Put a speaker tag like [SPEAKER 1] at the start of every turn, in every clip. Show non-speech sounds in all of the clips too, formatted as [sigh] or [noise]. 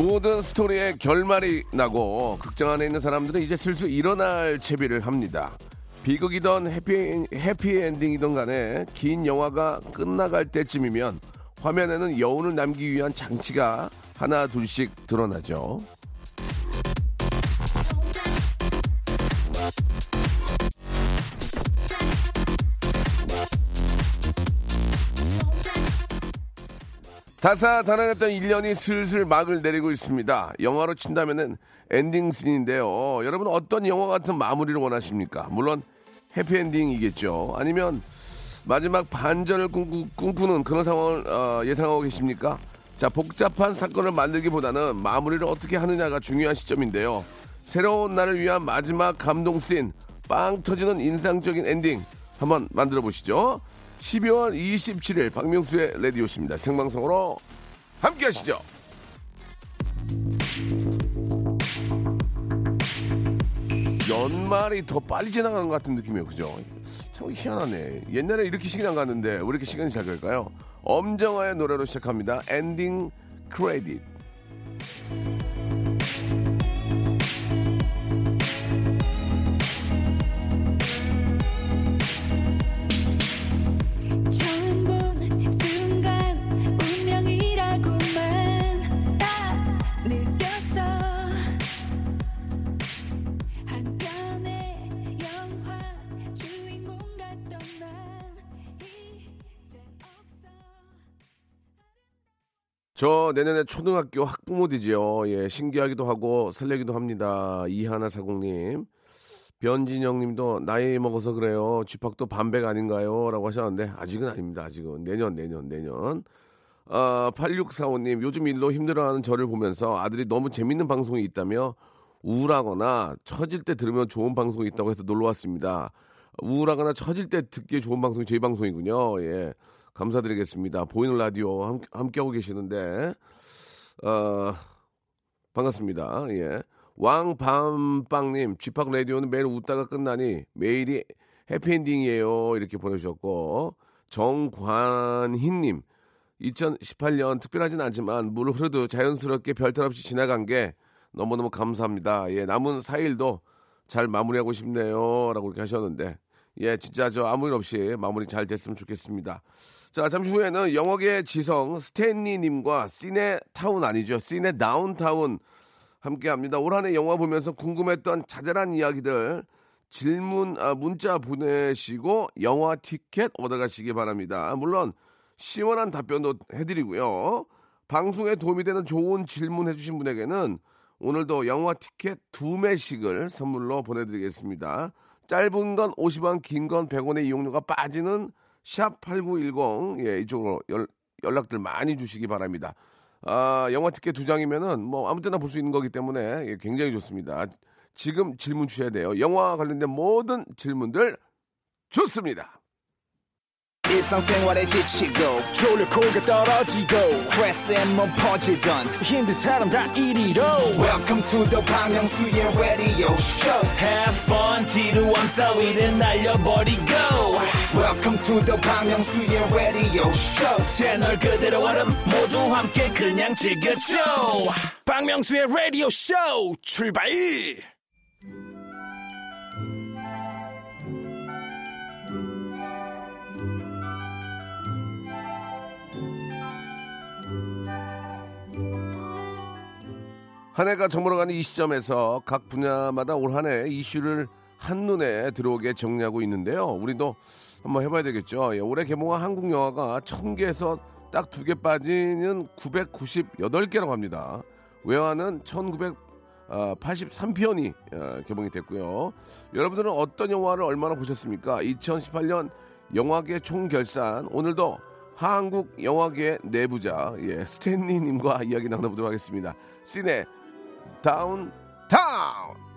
[SPEAKER 1] 모든 스토리의 결말이 나고 극장 안에 있는 사람들은 이제 슬슬 일어날 채비를 합니다. 비극이던 해피, 해피엔딩이던 간에 긴 영화가 끝나갈 때쯤이면 화면에는 여운을 남기기 위한 장치가 하나 둘씩 드러나죠. 다사다난했던 1년이 슬슬 막을 내리고 있습니다. 영화로 친다면은 엔딩 씬인데요. 여러분 어떤 영화 같은 마무리를 원하십니까? 물론 해피엔딩이겠죠. 아니면 마지막 반전을 꿈꾸, 꿈꾸 는 그런 상황을 어, 예상하고 계십니까? 자, 복잡한 사건을 만들기보다는 마무리를 어떻게 하느냐가 중요한 시점인데요. 새로운 날을 위한 마지막 감동 씬, 빵 터지는 인상적인 엔딩 한번 만들어 보시죠. 12월 27일 박명수의 레디오십니다. 생방송으로 함께 하시죠. 연말이 더 빨리 지나가는 것 같은 느낌이에요. 그죠? 참 희한하네. 옛날에 이렇게 시간이 안 갔는데 왜 이렇게 시간이 잘 갈까요? 엄정화의 노래로 시작합니다. 엔딩 크레딧. 저 내년에 초등학교 학부모 되지요. 예, 신기하기도 하고 설레기도 합니다. 이하나 사공님. 변진영 님도 나이 먹어서 그래요. 쥐팍도 반백 아닌가요? 라고 하셨는데, 아직은 아닙니다. 아직은. 내년, 내년, 내년. 아, 8645님, 요즘 일로 힘들어하는 저를 보면서 아들이 너무 재밌는 방송이 있다며 우울하거나 처질 때 들으면 좋은 방송이 있다고 해서 놀러 왔습니다. 우울하거나 처질 때 듣기에 좋은 방송이 저희 방송이군요. 예. 감사드리겠습니다. 보이는 라디오 함, 함께 하고 계시는데, 어, 반갑습니다. 예. 왕밤빵님, 쥐팍 라디오는 매일 웃다가 끝나니 매일이 해피엔딩이에요. 이렇게 보내주셨고, 정관희님, 2018년 특별하진 않지만 물 흐르듯 자연스럽게 별탈 없이 지나간 게 너무너무 감사합니다. 예, 남은 4일도 잘 마무리하고 싶네요. 라고 이렇게 하셨는데, 예, 진짜 저 아무 일 없이 마무리 잘 됐으면 좋겠습니다. 자, 잠시 후에는 영어계 지성 스탠리님과 시네 타운 아니죠. 시네 다운타운 함께 합니다. 올 한 해 영화 보면서 궁금했던 자잘한 이야기들 질문, 아, 문자 보내시고 영화 티켓 얻어가시기 바랍니다. 물론 시원한 답변도 해드리고요. 방송에 도움이 되는 좋은 질문 해주신 분에게는 오늘도 영화 티켓 두 매씩을 선물로 보내드리겠습니다. 짧은 건 50원, 긴 건 100원의 이용료가 빠지는 샵8910 예, 이쪽으로 연, 연락들 많이 주시기 바랍니다. 아, 영화 티켓 두 장이면은 뭐 아무 때나 볼 수 있는 거기 때문에 예, 굉장히 좋습니다. 지금 질문 주셔야 돼요. 영화 관련된 모든 질문들 좋습니다.
[SPEAKER 2] 지치고, 떨어지고, 퍼지던, welcome to the Bang radio show
[SPEAKER 3] Have fun 지루함 따위를 날려버리고
[SPEAKER 2] welcome to the Myung-soo's radio show.
[SPEAKER 3] 채널 그대로 얼음 모두 함께 그냥 즐겨줘.
[SPEAKER 2] 박명수의 라디오 쇼 출발!
[SPEAKER 1] 한 해가 저물어가는 이 시점에서 각 분야마다 올 한 해 이슈를 한눈에 들어오게 정리하고 있는데요. 우리도 한번 해봐야 되겠죠. 예, 올해 개봉한 한국 영화가 1000개에서 딱 두 개 빠지는 998개라고 합니다. 외화는 1983편이 어, 개봉이 됐고요. 여러분들은 어떤 영화를 얼마나 보셨습니까? 2018년 영화계 총결산 오늘도 한국 영화계 내부자 예, 스탠리님과 이야기 나눠보도록 하겠습니다. 시네 다운 타운.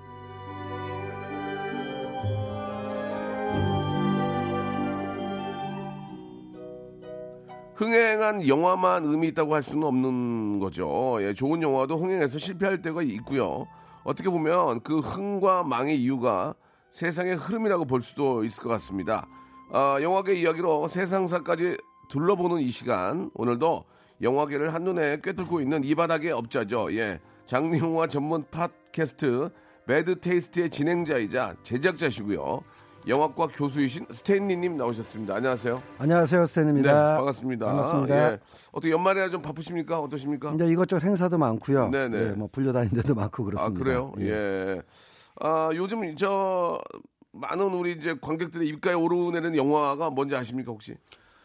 [SPEAKER 1] 흥행한 영화만 의미 있다고 할 수는 없는 거죠. 예, 좋은 영화도 흥행해서 실패할 때가 있고요. 어떻게 보면 그 흥과 망의 이유가 세상의 흐름이라고 볼 수도 있을 것 같습니다. 아, 영화계 이야기로 세상사까지 둘러보는 이 시간 오늘도 영화계를 한눈에 꿰뚫고 있는 이 바닥의 업자죠. 예, 장르 영화 전문 팟캐스트 배드 테이스트의 진행자이자 제작자시고요. 영화과 교수이신 스탠리님 나오셨습니다. 안녕하세요.
[SPEAKER 4] 안녕하세요,
[SPEAKER 1] 네,
[SPEAKER 4] 스탠입니다.
[SPEAKER 1] 반갑습니다.
[SPEAKER 4] 반갑습니다.
[SPEAKER 1] 예. 어떻게 연말이라 좀 바쁘십니까? 어떠십니까?
[SPEAKER 4] 이제 이것저것 행사도 많고요.
[SPEAKER 1] 네네.
[SPEAKER 4] 예, 뭐 불려다니는 데도 많고
[SPEAKER 1] 아,
[SPEAKER 4] 그렇습니다.
[SPEAKER 1] 그래요? 예. 아, 요즘 저 많은 우리 이제 관객들의 입가에 오르내리는 영화가 뭔지 아십니까, 혹시?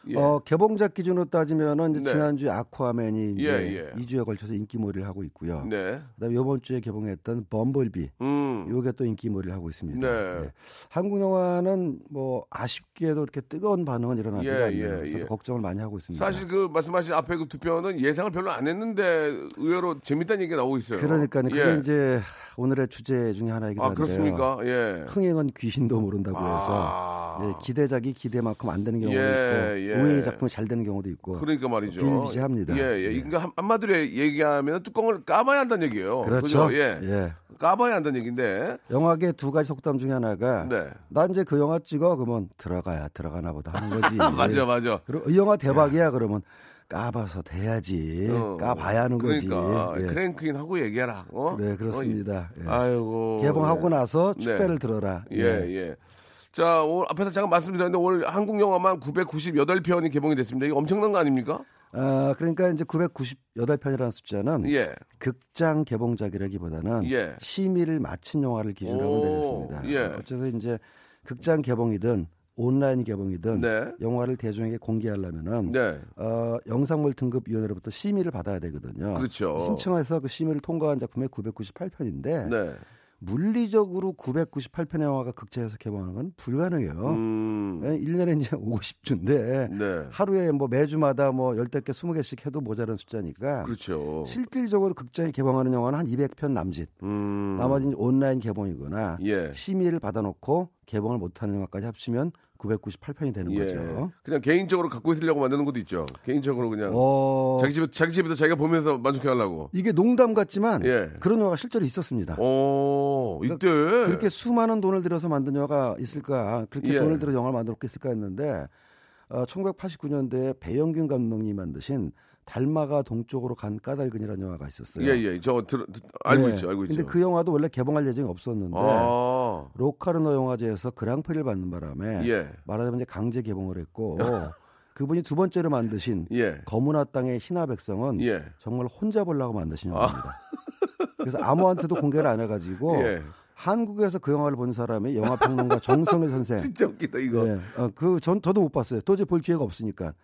[SPEAKER 1] 예.
[SPEAKER 4] 어, 개봉작 기준으로 따지면은
[SPEAKER 1] 네.
[SPEAKER 4] 지난주에 아쿠아맨이 이제
[SPEAKER 1] 예, 예.
[SPEAKER 4] 2주에 걸쳐서 인기몰이를 하고 있고요.
[SPEAKER 1] 네.
[SPEAKER 4] 그다음에 이번 주에 개봉했던 범블비
[SPEAKER 1] 음.
[SPEAKER 4] 요게 또 인기몰이를 하고 있습니다.
[SPEAKER 1] 네.
[SPEAKER 4] 예. 한국 영화는 뭐 아쉽게도 이렇게 뜨거운 반응은 일어나지
[SPEAKER 1] 예,
[SPEAKER 4] 않네요.
[SPEAKER 1] 예,
[SPEAKER 4] 저도
[SPEAKER 1] 예.
[SPEAKER 4] 걱정을 많이 하고 있습니다.
[SPEAKER 1] 사실 그 말씀하신 앞에 그 두 편은 예상을 별로 안 했는데 의외로 재밌다는 얘기가 나오고 있어요.
[SPEAKER 4] 그러니까 그게
[SPEAKER 1] 예.
[SPEAKER 4] 이제 오늘의 주제 중에 하나이기도
[SPEAKER 1] 아,
[SPEAKER 4] 한데요.
[SPEAKER 1] 그렇습니까? 예.
[SPEAKER 4] 흥행은 귀신도 모른다고 해서
[SPEAKER 1] 아.
[SPEAKER 4] 예, 기대작이 기대만큼 안 되는 경우도
[SPEAKER 1] 예,
[SPEAKER 4] 있고
[SPEAKER 1] 예.
[SPEAKER 4] 의외의 작품이 잘 되는 경우도 있고
[SPEAKER 1] 그러니까 말이죠.
[SPEAKER 4] 비일비재합니다.
[SPEAKER 1] 예, 예.
[SPEAKER 4] 예.
[SPEAKER 1] 그러니까 한- 한마디로 얘기하면 뚜껑을 까봐야 한다는 얘기예요.
[SPEAKER 4] 그렇죠.
[SPEAKER 1] 그죠? 예.
[SPEAKER 4] 예.
[SPEAKER 1] 까봐야 한다는 얘기인데.
[SPEAKER 4] 영화계 두 가지 속담 중에 하나가
[SPEAKER 1] 네.
[SPEAKER 4] 나 이제 그 영화 찍어 그러면 들어가야 들어가나 보다 하는 거지. [laughs]
[SPEAKER 1] 맞아, 맞아.
[SPEAKER 4] 그리고 이 영화 대박이야 그러면 까봐서 돼야지.
[SPEAKER 1] 어,
[SPEAKER 4] 까봐야 하는
[SPEAKER 1] 그러니까
[SPEAKER 4] 거지. 예.
[SPEAKER 1] 크랭크인 하고 얘기해라. 어?
[SPEAKER 4] 그래 그렇습니다. 예.
[SPEAKER 1] 어, 아이고.
[SPEAKER 4] 개봉하고
[SPEAKER 1] 예.
[SPEAKER 4] 나서
[SPEAKER 1] 네.
[SPEAKER 4] 축배를 들어라.
[SPEAKER 1] 예, 예. 자, 오늘 앞에서 잠깐 말씀드렸는데 오늘 한국 영화만 998편이 개봉이 됐습니다. 이거 엄청난 거 아닙니까?
[SPEAKER 4] 아, 그러니까 이제 998편이라는 숫자는
[SPEAKER 1] 예.
[SPEAKER 4] 극장 개봉작이라기보다는
[SPEAKER 1] 예.
[SPEAKER 4] 심의를 마친 영화를 기준으로 하면
[SPEAKER 1] 오,
[SPEAKER 4] 되겠습니다.
[SPEAKER 1] 예.
[SPEAKER 4] 어째서 이제 극장 개봉이든 온라인 개봉이든
[SPEAKER 1] 네.
[SPEAKER 4] 영화를 대중에게 공개하려면은
[SPEAKER 1] 네.
[SPEAKER 4] 어, 영상물 등급 위원회로부터 심의를 받아야 되거든요.
[SPEAKER 1] 그렇죠.
[SPEAKER 4] 신청해서 그 심의를 통과한 작품이 998편인데
[SPEAKER 1] 네.
[SPEAKER 4] 물리적으로 998편의 영화가 극장에서 개봉하는 건 불가능해요.
[SPEAKER 1] 음.
[SPEAKER 4] 1년에 이제 50주인데
[SPEAKER 1] 네.
[SPEAKER 4] 하루에 뭐 매주마다 뭐 10개, 20개씩 해도 모자란 숫자니까
[SPEAKER 1] 그렇죠.
[SPEAKER 4] 실질적으로 극장에 개봉하는 영화는 한 200편 남짓.
[SPEAKER 1] 음.
[SPEAKER 4] 나머지는 온라인 개봉이거나
[SPEAKER 1] 예.
[SPEAKER 4] 심의를 받아놓고 개봉을 못하는 영화까지 합치면 998편이 되는
[SPEAKER 1] 예.
[SPEAKER 4] 거죠.
[SPEAKER 1] 그냥 개인적으로 갖고 있으려고 만드는 것도 있죠. 개인적으로 그냥
[SPEAKER 4] 어,
[SPEAKER 1] 자기 집에 자기 집에서 자기가 보면서 만족해 하려고.
[SPEAKER 4] 이게 농담 같지만
[SPEAKER 1] 예.
[SPEAKER 4] 그런 영화가 실제로 있었습니다.
[SPEAKER 1] 오, 이때
[SPEAKER 4] 그러니까 그렇게 수많은 돈을 들여서 만든 영화가 있을까? 그렇게
[SPEAKER 1] 예.
[SPEAKER 4] 돈을 들여 영화를 만들었겠을까 했는데 어, 1989년도에 배영균 감독님이 만드신 달마가 동쪽으로 간 까닭은이라는 영화가 있었어요.
[SPEAKER 1] 예, 예. 저 들, 들- 알고
[SPEAKER 4] 예.
[SPEAKER 1] 있죠. 알고 있죠.
[SPEAKER 4] 근데 그 영화도 원래 개봉할 예정이 없었는데
[SPEAKER 1] 아.
[SPEAKER 4] 로카르노 영화제에서 그랑프리를 받는 바람에
[SPEAKER 1] 예.
[SPEAKER 4] 말하자면 이제 강제 개봉을 했고 [laughs] 그분이 두 번째로 만드신
[SPEAKER 1] 예.
[SPEAKER 4] 거문화 땅의 희나 백성은
[SPEAKER 1] 예.
[SPEAKER 4] 정말 혼자 보려고 만드신 영화입니다. 그래서 아무한테도 공개를 안 해가지고
[SPEAKER 1] 예.
[SPEAKER 4] 한국에서 그 영화를 본 사람이 영화 평론가 정성일 [laughs] 선생.
[SPEAKER 1] 진짜 웃기다 이거.
[SPEAKER 4] 네, 어, 그전 저도 못 봤어요. 도저히 볼 기회가 없으니까.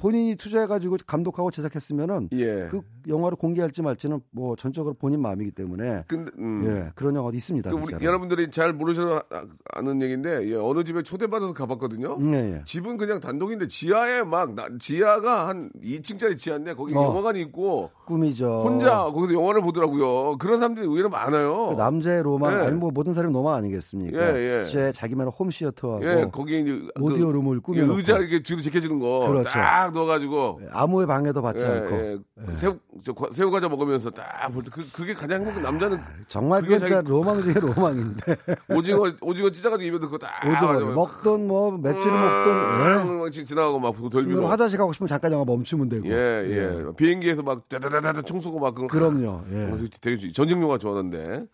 [SPEAKER 4] 본인이 투자해가지고 감독하고 제작했으면은
[SPEAKER 1] 예.
[SPEAKER 4] 그 영화를 공개할지 말지는 뭐 전적으로 본인 마음이기 때문에
[SPEAKER 1] 근데 음.
[SPEAKER 4] 예 그런 영화도 있습니다.
[SPEAKER 1] 그 우리. 여러분들이 잘 모르셔서 아- 아는 얘기인데 예, 어느 집에 초대받아서 가봤거든요.
[SPEAKER 4] 음, 예, 예.
[SPEAKER 1] 집은 그냥 단독인데 지하에 막 나- 지하가 한 2층짜리 지하인데 거기
[SPEAKER 4] 어.
[SPEAKER 1] 영화관이 있고
[SPEAKER 4] 꿈이죠.
[SPEAKER 1] 혼자 거기서 영화를 보더라고요. 그런 사람들이 의외로 많아요.
[SPEAKER 4] 그 남자의 로망
[SPEAKER 1] 예.
[SPEAKER 4] 아니 뭐 모든 사람이 로망 아니겠습니까?
[SPEAKER 1] 예, 예.
[SPEAKER 4] 제 자기만의 홈시어터하고
[SPEAKER 1] 예, 거기에 이제
[SPEAKER 4] 오디오
[SPEAKER 1] 그
[SPEAKER 4] 룸을
[SPEAKER 1] 예,
[SPEAKER 4] 꾸며놓고
[SPEAKER 1] 의자 이렇게 뒤로 제껴지는 거
[SPEAKER 4] 그렇죠.
[SPEAKER 1] 딱 넣어가지고
[SPEAKER 4] 아무의 방해도 받지
[SPEAKER 1] 예,
[SPEAKER 4] 않고
[SPEAKER 1] 예. 새우 저 과- 새우 과자 먹으면서 딱 볼 때 그, 그게 가장 행복한 남자는
[SPEAKER 4] 정말
[SPEAKER 1] 그게
[SPEAKER 4] 진짜
[SPEAKER 1] 자기-
[SPEAKER 4] 로망 중에 로망인데 [laughs]
[SPEAKER 1] 오징어 오징어 찢어가지고 입에 넣고 딱
[SPEAKER 4] 오징어 먹던 뭐 맥주를 먹던 예.
[SPEAKER 1] 막 지- 지나가고 막 돌비고
[SPEAKER 4] 화장실 가고 싶으면 잠깐 영화 멈추면 되고
[SPEAKER 1] 예, 예. 비행기에서 막 다다다다 총 쏘고 막 그런
[SPEAKER 4] 그럼요. 예.
[SPEAKER 1] 어, 되게 전쟁 영화 좋아하는데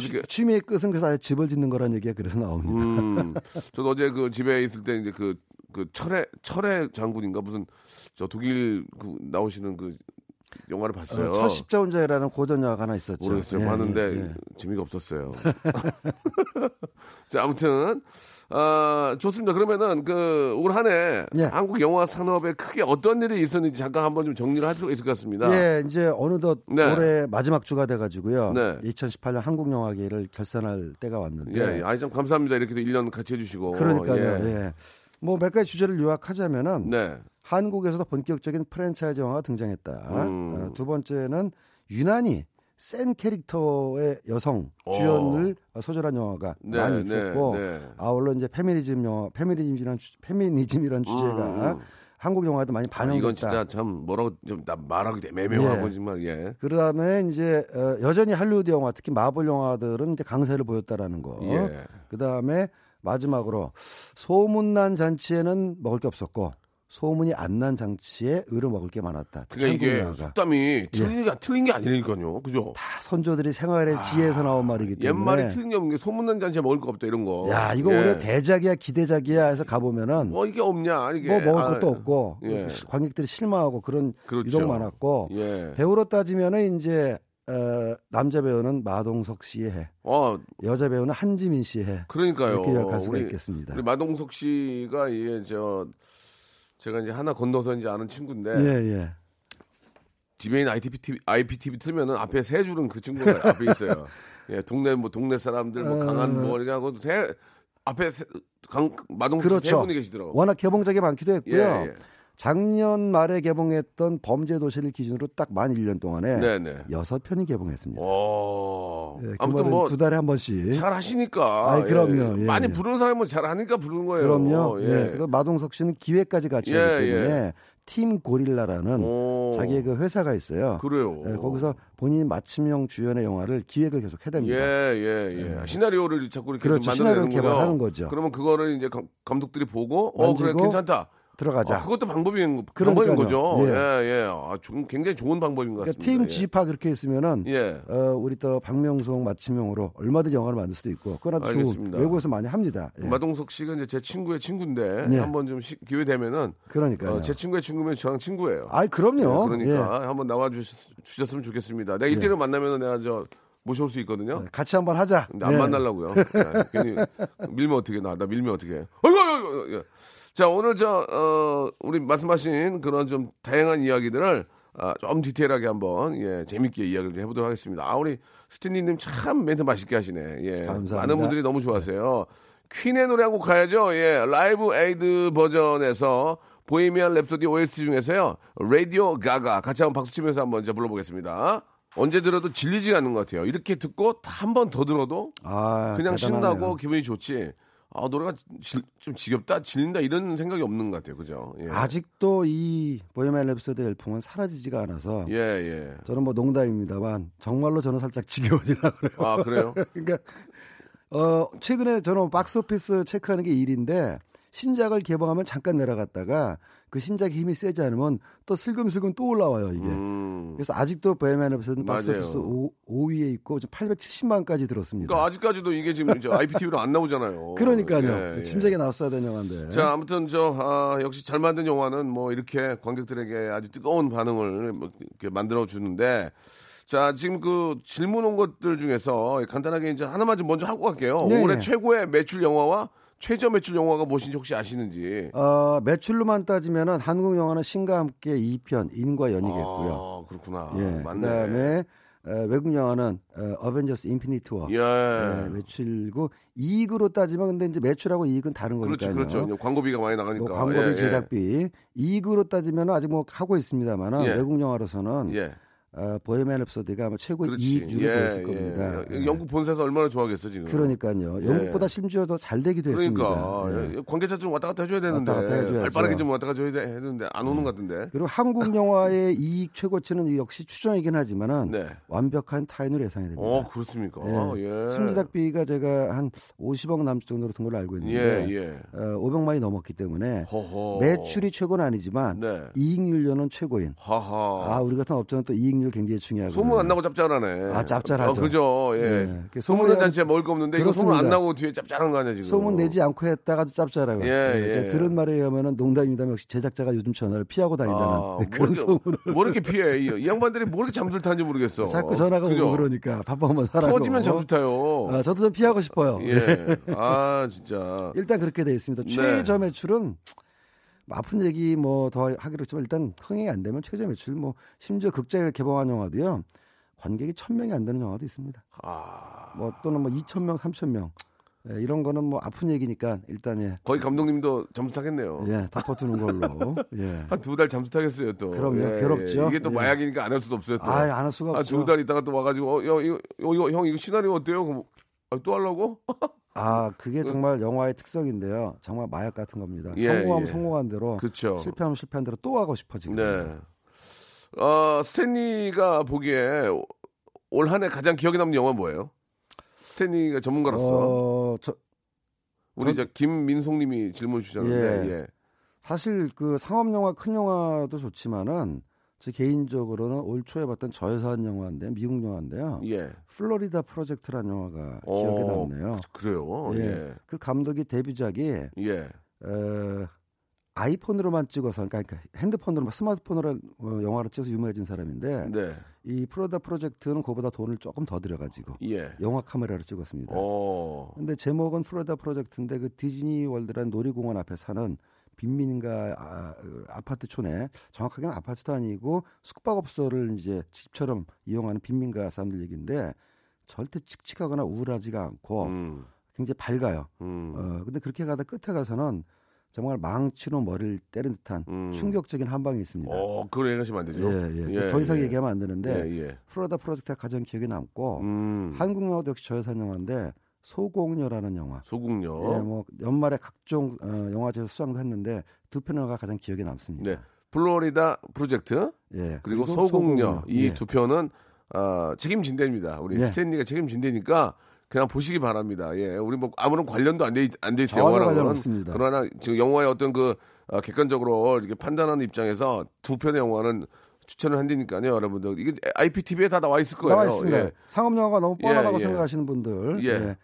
[SPEAKER 4] 취- 취미의 끝은 그래서 아예 집을 짓는 거라는 얘기가 그래서 나옵니다.
[SPEAKER 1] 음, 저도 어제 그 집에 있을 때 이제 그, 그 철의, 철의 장군인가 무슨 저 독일 그 나오시는 그 영화를 봤어요.
[SPEAKER 4] 어, 첫 십자운자라는 고전 영화가 하나 있었죠.
[SPEAKER 1] 모르겠어요.
[SPEAKER 4] 예,
[SPEAKER 1] 봤는데
[SPEAKER 4] 예, 예.
[SPEAKER 1] 재미가 없었어요. [laughs] 자, 아무튼, 아, 좋습니다. 그러면은 그올 한해
[SPEAKER 4] 예.
[SPEAKER 1] 한국 영화 산업에 크게 어떤 일이 있었는지 잠깐 한번 좀 정리를 할 필요가 있을 것 같습니다.
[SPEAKER 4] 예, 이제 어느덧
[SPEAKER 1] 네.
[SPEAKER 4] 올해 마지막 주가 돼 가지고요.
[SPEAKER 1] 네.
[SPEAKER 4] 2018년 한국 영화계를 결산할 때가 왔는데.
[SPEAKER 1] 예, 아이 참 감사합니다. 이렇게 또 1년 같이 해 주시고.
[SPEAKER 4] 그러니까요.
[SPEAKER 1] 예.
[SPEAKER 4] 예. 뭐몇 가지 주제를 요약하자면은
[SPEAKER 1] 네.
[SPEAKER 4] 한국에서도 본격적인 프랜차이즈 영화가 등장했다.
[SPEAKER 1] 음.
[SPEAKER 4] 어, 두 번째는 유난히 센 캐릭터의 여성
[SPEAKER 1] 어.
[SPEAKER 4] 주연을 소절한 영화가
[SPEAKER 1] 네,
[SPEAKER 4] 많이
[SPEAKER 1] 네,
[SPEAKER 4] 있었고
[SPEAKER 1] 네.
[SPEAKER 4] 아울러 이제 페미니즘 영화, 페미니즘이란 주, 페미니즘이란 주제가
[SPEAKER 1] 음.
[SPEAKER 4] 한국 영화에도 많이
[SPEAKER 1] 아,
[SPEAKER 4] 반영됐다.
[SPEAKER 1] 이건 진짜 참 뭐라고 좀나 말하기 애매하고
[SPEAKER 4] 예.
[SPEAKER 1] 정말 예.
[SPEAKER 4] 그다음에 이제 어, 여전히 할리우드 영화, 특히 마블 영화들은 이제 강세를 보였다라는 거.
[SPEAKER 1] 예.
[SPEAKER 4] 그다음에 마지막으로 소문난 잔치에는 먹을 게 없었고 소문이 안난 잔치에 의로 먹을 게 많았다.
[SPEAKER 1] 그러니까 이게
[SPEAKER 4] 영화가.
[SPEAKER 1] 속담이 틀린 게 틀린 게 아니니까요. 그죠?
[SPEAKER 4] 다 선조들이 생활의 지혜에서 나온 말이기 때문에
[SPEAKER 1] 옛말에 틀린 게 없는 게 소문난 잔치에 먹을 거 없다 이런 거.
[SPEAKER 4] 야 이거
[SPEAKER 1] 예.
[SPEAKER 4] 올해 대작이야 기대작이야 해서 가보면은 뭐,
[SPEAKER 1] 뭐 이게 없냐 이게
[SPEAKER 4] 먹을
[SPEAKER 1] 아,
[SPEAKER 4] 것도 없고
[SPEAKER 1] 예.
[SPEAKER 4] 관객들이 실망하고 그런
[SPEAKER 1] 그렇죠.
[SPEAKER 4] 유독 많았고
[SPEAKER 1] 예.
[SPEAKER 4] 배우로 따지면은 이제 어, 남자 배우는 마동석 씨의 해,
[SPEAKER 1] 어
[SPEAKER 4] 여자 배우는 한지민 씨의 해
[SPEAKER 1] 그러니까요.
[SPEAKER 4] 이렇게 요약할 수가
[SPEAKER 1] 우리-
[SPEAKER 4] 있겠습니다.
[SPEAKER 1] 우리 마동석 씨가 이게 저 제가 이제 하나 건너서 이제 아는 친구인데
[SPEAKER 4] 예 예.
[SPEAKER 1] 집에 있는 IPTV, IPTV 틀면은 앞에 세 줄은 그 친구가 앞에 있어요. [laughs] 예, 동네 뭐 동네 사람들 뭐 강한 뭐 이렇게 하고 세 앞에 세, 강, 마동석 세
[SPEAKER 4] 그렇죠.
[SPEAKER 1] 분이 계시더라고.
[SPEAKER 4] 워낙 개봉작이 많기도 했고요.
[SPEAKER 1] 예, 예.
[SPEAKER 4] 작년 말에 개봉했던 범죄 도시를 기준으로 딱 만 1년 동안에
[SPEAKER 1] 네, 네.
[SPEAKER 4] 여섯 편이 개봉했습니다.
[SPEAKER 1] 오.
[SPEAKER 4] 예, 그
[SPEAKER 1] 아무튼 뭐
[SPEAKER 4] 두 달에 한 번씩.
[SPEAKER 1] 잘 하시니까.
[SPEAKER 4] 아이, 그럼요. 예,
[SPEAKER 1] 많이
[SPEAKER 4] 예.
[SPEAKER 1] 부르는 사람은 잘 하니까 부르는 거예요.
[SPEAKER 4] 그럼요. 예.
[SPEAKER 1] 예.
[SPEAKER 4] 그리고 마동석 씨는 기획까지 같이
[SPEAKER 1] 예,
[SPEAKER 4] 하기 때문에 팀 고릴라라는
[SPEAKER 1] 오.
[SPEAKER 4] 자기의 그 회사가 있어요.
[SPEAKER 1] 그래요.
[SPEAKER 4] 예, 거기서 본인이 맞춤형 주연의 영화를 기획을 계속
[SPEAKER 1] 예,
[SPEAKER 4] 해댑니다.
[SPEAKER 1] 예, 예. 시나리오를 자꾸 이렇게
[SPEAKER 4] 그렇죠. 개발하는 거죠.
[SPEAKER 1] 그러면 그거를 이제 감- 감독들이 보고, 어, 그래, 괜찮다.
[SPEAKER 4] 들어가자.
[SPEAKER 1] 아, 그것도 방법인. 방법인 거죠. 예,
[SPEAKER 4] 예.
[SPEAKER 1] 예. 아, 좀 굉장히 좋은 방법인 것
[SPEAKER 4] 그러니까
[SPEAKER 1] 같습니다.
[SPEAKER 4] 팀 G파 그렇게 있으면은
[SPEAKER 1] 예. 예.
[SPEAKER 4] 어, 우리 또 박명송 맞춤형으로 얼마든지 영화를 만들 수도 있고 좋은
[SPEAKER 1] 알겠습니다.
[SPEAKER 4] 외국에서 많이 합니다. 예.
[SPEAKER 1] 마동석 씨가 이제 제 친구의 친구인데
[SPEAKER 4] 네.
[SPEAKER 1] 한번 좀 시- 기회 되면은
[SPEAKER 4] 그러니까요.
[SPEAKER 1] 어, 제 친구의 친구면 저랑 친구예요.
[SPEAKER 4] 아이 그럼요.
[SPEAKER 1] 네, 그러니까 한번 나와 주셨, 으면 좋겠습니다. 내가 일대를 만나면 내가 저 모셔올 수 있거든요.
[SPEAKER 4] 예. 같이 한번 하자.
[SPEAKER 1] 근데 안
[SPEAKER 4] 예.
[SPEAKER 1] 만나려고요. 네, 괜히 밀면 어떻게 나? 나 밀면 어떻게? 해? 어이구, 어이구, 어이구. 예. 자 오늘 저 어, 우리 말씀하신 그런 좀 다양한 이야기들을 아, 좀 디테일하게 한번 예, 재밌게 이야기를 좀 해보도록 하겠습니다. 아 우리 스탠리님 참 멘트 맛있게 하시네. 예,
[SPEAKER 4] 감사합니다.
[SPEAKER 1] 많은 분들이 너무 좋아하세요. 퀸의 노래 한 곡 가야죠. 예, 라이브 에이드 버전에서 보헤미안 랩소디 OST 중에서요. 라디오 가가 같이 한번 박수 치면서 한번 이제 불러보겠습니다. 언제 들어도 질리지 않는 것 같아요. 이렇게 듣고 한 번 더 들어도
[SPEAKER 4] 아,
[SPEAKER 1] 그냥
[SPEAKER 4] 대단하네요.
[SPEAKER 1] 신나고 기분이 좋지. 아 노래가 질- 좀 지겹다, 질린다 이런 생각이 없는 것 같아요. 그죠? 예.
[SPEAKER 4] 아직도 이 보헤미안 랩소디 열풍은 사라지지가 않아서
[SPEAKER 1] 예, 예.
[SPEAKER 4] 저는 뭐 농담입니다만 정말로 저는 살짝 지겨워지려 [laughs] 그래요.
[SPEAKER 1] 아 그래요? [laughs]
[SPEAKER 4] 그러니까 어 최근에 저는 박스오피스 체크하는 게 일인데 신작을 개봉하면 잠깐 내려갔다가 그 신작의 힘이 세지 않으면 또 슬금슬금 또 올라와요 이게.
[SPEAKER 1] 음.
[SPEAKER 4] 그래서 아직도 보헤미안 랩소디는. 박스오피스 5, 위에 있고 지금 870만까지 들었습니다.
[SPEAKER 1] 그러니까 아직까지도 이게 지금 이제 IPTV로 안 나오잖아요.
[SPEAKER 4] 그러니까요.
[SPEAKER 1] 예, 예.
[SPEAKER 4] 진작에 나왔어야 되는 영화인데.
[SPEAKER 1] 자, 아무튼 저 아, 역시 잘 만든 영화는 뭐 이렇게 관객들에게 아주 뜨거운 반응을 뭐 이렇게 만들어 주는데 자, 지금 그 질문 온 것들 중에서 간단하게 이제 하나만 좀 먼저 하고 갈게요.
[SPEAKER 4] 네,
[SPEAKER 1] 올해
[SPEAKER 4] 네.
[SPEAKER 1] 최고의 매출 영화와 최저 매출 영화가 무엇인지 혹시 아시는지.
[SPEAKER 4] 어, 매출로만 따지면은 한국 영화는 신과 함께 2편 인과 연이겠고요.
[SPEAKER 1] 아, 그렇구나.
[SPEAKER 4] 예.
[SPEAKER 1] 맞네.
[SPEAKER 4] 그다음에 어, 외국 영화는 어, 어벤져스 인피니트 워.
[SPEAKER 1] 예.
[SPEAKER 4] 예, 매출고 이익으로 따지면 근데 이제 매출하고 이익은 다른
[SPEAKER 1] 그렇죠,
[SPEAKER 4] 거니까요.
[SPEAKER 1] 그렇죠. 이제 광고비가 많이 나가니까.
[SPEAKER 4] 뭐 광고비,
[SPEAKER 1] 예, 예.
[SPEAKER 4] 제작비 이익으로 따지면 아직 뭐 하고 있습니다만은
[SPEAKER 1] 예.
[SPEAKER 4] 외국 영화로서는
[SPEAKER 1] 예.
[SPEAKER 4] 어, 보헤미안 랩소디가 아마 최고의
[SPEAKER 1] 그렇지.
[SPEAKER 4] 이익률을
[SPEAKER 1] 예, 예.
[SPEAKER 4] 겁니다. 예.
[SPEAKER 1] 영국 본사에서 얼마나 좋아하겠어, 지금.
[SPEAKER 4] 그러니까요. 영국보다 심지어 더 잘 되기도
[SPEAKER 1] 그러니까
[SPEAKER 4] 했습니다. 예.
[SPEAKER 1] 관계자 좀 왔다 갔다 해줘야 되는데
[SPEAKER 4] 왔다 갔다. 예.
[SPEAKER 1] 발빠르게 좀 왔다 갔다 해줘야 돼- 되는데 안 오는 것 같은데.
[SPEAKER 4] 그리고 한국 영화의 [laughs] 이익 최고치는 역시 추정이긴 하지만은
[SPEAKER 1] 네.
[SPEAKER 4] 완벽한 타인으로 예상이 됩니다.
[SPEAKER 1] 어 그렇습니까?
[SPEAKER 4] 예.
[SPEAKER 1] 예.
[SPEAKER 4] 승지작비가 제가 한 50억 남짓 정도로 든 걸로 알고
[SPEAKER 1] 예
[SPEAKER 4] 있는데
[SPEAKER 1] 예.
[SPEAKER 4] 어, 500만이 넘었기 때문에
[SPEAKER 1] 허허.
[SPEAKER 4] 매출이 최고는 아니지만
[SPEAKER 1] 네.
[SPEAKER 4] 이익률로는 최고인.
[SPEAKER 1] 하하.
[SPEAKER 4] 아 우리 같은 업체는 또 이익률 굉장히 중요하고
[SPEAKER 1] 소문 안 나고 짭짤하네.
[SPEAKER 4] 아, 짭짤하죠.
[SPEAKER 1] 어, 그죠. 예.
[SPEAKER 4] 예. 그
[SPEAKER 1] 소문은 잔치에 먹을 거 없는데 이거 소문 안. 나고 뒤에 짭짤한 거 아니야 지금.
[SPEAKER 4] 소문 내지 않고 했다가도 짭짤하고
[SPEAKER 1] 예,
[SPEAKER 4] 예,
[SPEAKER 1] 예.
[SPEAKER 4] 들은 말에 의하면 농담입니다만 역시 제작자가 요즘 전화를 피하고 다닌다는
[SPEAKER 1] 아,
[SPEAKER 4] 네,
[SPEAKER 1] 뭐
[SPEAKER 4] 그런 소문을
[SPEAKER 1] 뭐 이렇게 피해? 이, 이 양반들이 뭐 이렇게 잠수를 타는지 모르겠어.
[SPEAKER 4] 자꾸 전화가
[SPEAKER 1] 그죠?
[SPEAKER 4] 오고 그러니까 바빠 한번 사라고
[SPEAKER 1] 터지면 잠수 타요.
[SPEAKER 4] 아, 저도 좀 피하고 싶어요.
[SPEAKER 1] 예. 아 진짜.
[SPEAKER 4] 일단 그렇게 돼 있습니다.
[SPEAKER 1] 네.
[SPEAKER 4] 최저 매출은 뭐 아픈 얘기 뭐 더 하기로 했지만 일단 흥행이 안 되면 최저 매출 뭐 심지어 극장에 개봉한 영화도요 관객이 천 명이 안 되는 영화도 있습니다.
[SPEAKER 1] 아.
[SPEAKER 4] 뭐 또는 뭐 2천 명, 3천 명 예, 이런 거는 뭐 아픈 얘기니까 일단 예,
[SPEAKER 1] 거의 감독님도 잠수 타겠네요.
[SPEAKER 4] 예 덮어두는 걸로. 예. [laughs]
[SPEAKER 1] 한 두 달 잠수 타겠어요 또.
[SPEAKER 4] 그럼요. 괴롭죠.
[SPEAKER 1] 이게 또
[SPEAKER 4] 예.
[SPEAKER 1] 마약이니까 안 할 수도 없어요 또.
[SPEAKER 4] 아, 안 할 수가
[SPEAKER 1] 한
[SPEAKER 4] 없죠.
[SPEAKER 1] 두 달 있다가 또 와가지고 어, 야, 이거, 이거, 이거, 형 이거 시나리오 어때요? 그럼 아, 또 하려고? [laughs]
[SPEAKER 4] 아, 그게 정말 영화의 특성인데요. 정말 마약 같은 겁니다.
[SPEAKER 1] 예,
[SPEAKER 4] 성공하면
[SPEAKER 1] 예.
[SPEAKER 4] 성공한 대로,
[SPEAKER 1] 그렇죠.
[SPEAKER 4] 실패하면 실패한 대로 또 하고 싶어지고.
[SPEAKER 1] 네. 어, 스탠리가 보기에 올 한해 가장 기억에 남는 영화 뭐예요? 스탠리가 전문가로서
[SPEAKER 4] 어, 저
[SPEAKER 1] 우리
[SPEAKER 4] 저-
[SPEAKER 1] 저 김민송님이 질문 주셨는데
[SPEAKER 4] 예.
[SPEAKER 1] 예.
[SPEAKER 4] 사실 그 상업 영화 큰 영화도 좋지만은 제 개인적으로는 올 초에 봤던 저예산 영화인데 미국 영화인데요.
[SPEAKER 1] 예.
[SPEAKER 4] 플로리다 프로젝트라는 영화가
[SPEAKER 1] 어,
[SPEAKER 4] 기억에 남네요.
[SPEAKER 1] 그래요.
[SPEAKER 4] 예.
[SPEAKER 1] 예.
[SPEAKER 4] 그 감독이 데뷔작이
[SPEAKER 1] 예.
[SPEAKER 4] 어, 아이폰으로만 찍어서 그러니까 핸드폰으로 스마트폰으로 어, 영화를 찍어서 유명해진 사람인데
[SPEAKER 1] 네.
[SPEAKER 4] 이 프로다 프로젝트는 그보다 돈을 조금 더 들여가지고
[SPEAKER 1] 예.
[SPEAKER 4] 영화 카메라로 찍었습니다.
[SPEAKER 1] 어.
[SPEAKER 4] 근데 제목은 플로리다 프로젝트인데 그 디즈니 월드라는 놀이공원 앞에 사는 빈민가 아, 그 아파트촌에 정확하게는 아파트도 아니고 숙박업소를 이제 집처럼 이용하는 빈민가 사람들 얘기인데 절대 칙칙하거나 우울하지가 않고
[SPEAKER 1] 음.
[SPEAKER 4] 굉장히 밝아요.
[SPEAKER 1] 음.
[SPEAKER 4] 어, 근데 그렇게 가다 끝에 가서는 정말 망치로 머리를 때린 듯한
[SPEAKER 1] 음.
[SPEAKER 4] 충격적인 한 방이 있습니다.
[SPEAKER 1] 어, 그걸 얘기하시면 안 되죠.
[SPEAKER 4] 예, 예. 더 이상 얘기하면 안 되는데
[SPEAKER 1] 예, 예.
[SPEAKER 4] 프로다 프로젝트가 가장 기억에 남고
[SPEAKER 1] 음.
[SPEAKER 4] 한국 영화도 역시 저예산 영화인데 소공녀라는 영화.
[SPEAKER 1] 소국요.
[SPEAKER 4] 예, 뭐 연말에 각종 어, 영화제에서 수상도 했는데 두 편화가 가장 기억에 남습니다.
[SPEAKER 1] 네. 플로리다 프로젝트
[SPEAKER 4] 예.
[SPEAKER 1] 그리고 소국녀 이
[SPEAKER 4] 예.
[SPEAKER 1] 두 편은 어, 책임진대입니다. 우리
[SPEAKER 4] 예.
[SPEAKER 1] 스탠리가 책임진대니까 그냥 보시기 바랍니다. 예, 우리 뭐 아무런 관련도 안돼안돼 있어요. 영화랑은.
[SPEAKER 4] 관련 없습니다.
[SPEAKER 1] 그러나 지금 영화의 어떤 그 어, 객관적으로 이렇게 판단하는 입장에서 두 편의 영화는 추천을 한다니까요, 여러분들. 이게 IPTV에 다 나와 있을 거예요.
[SPEAKER 4] 나와 있습니다.
[SPEAKER 1] 예.
[SPEAKER 4] 상업 영화가 너무 뻔하다고
[SPEAKER 1] 예, 예.
[SPEAKER 4] 생각하시는 분들.
[SPEAKER 1] 예.
[SPEAKER 4] 예.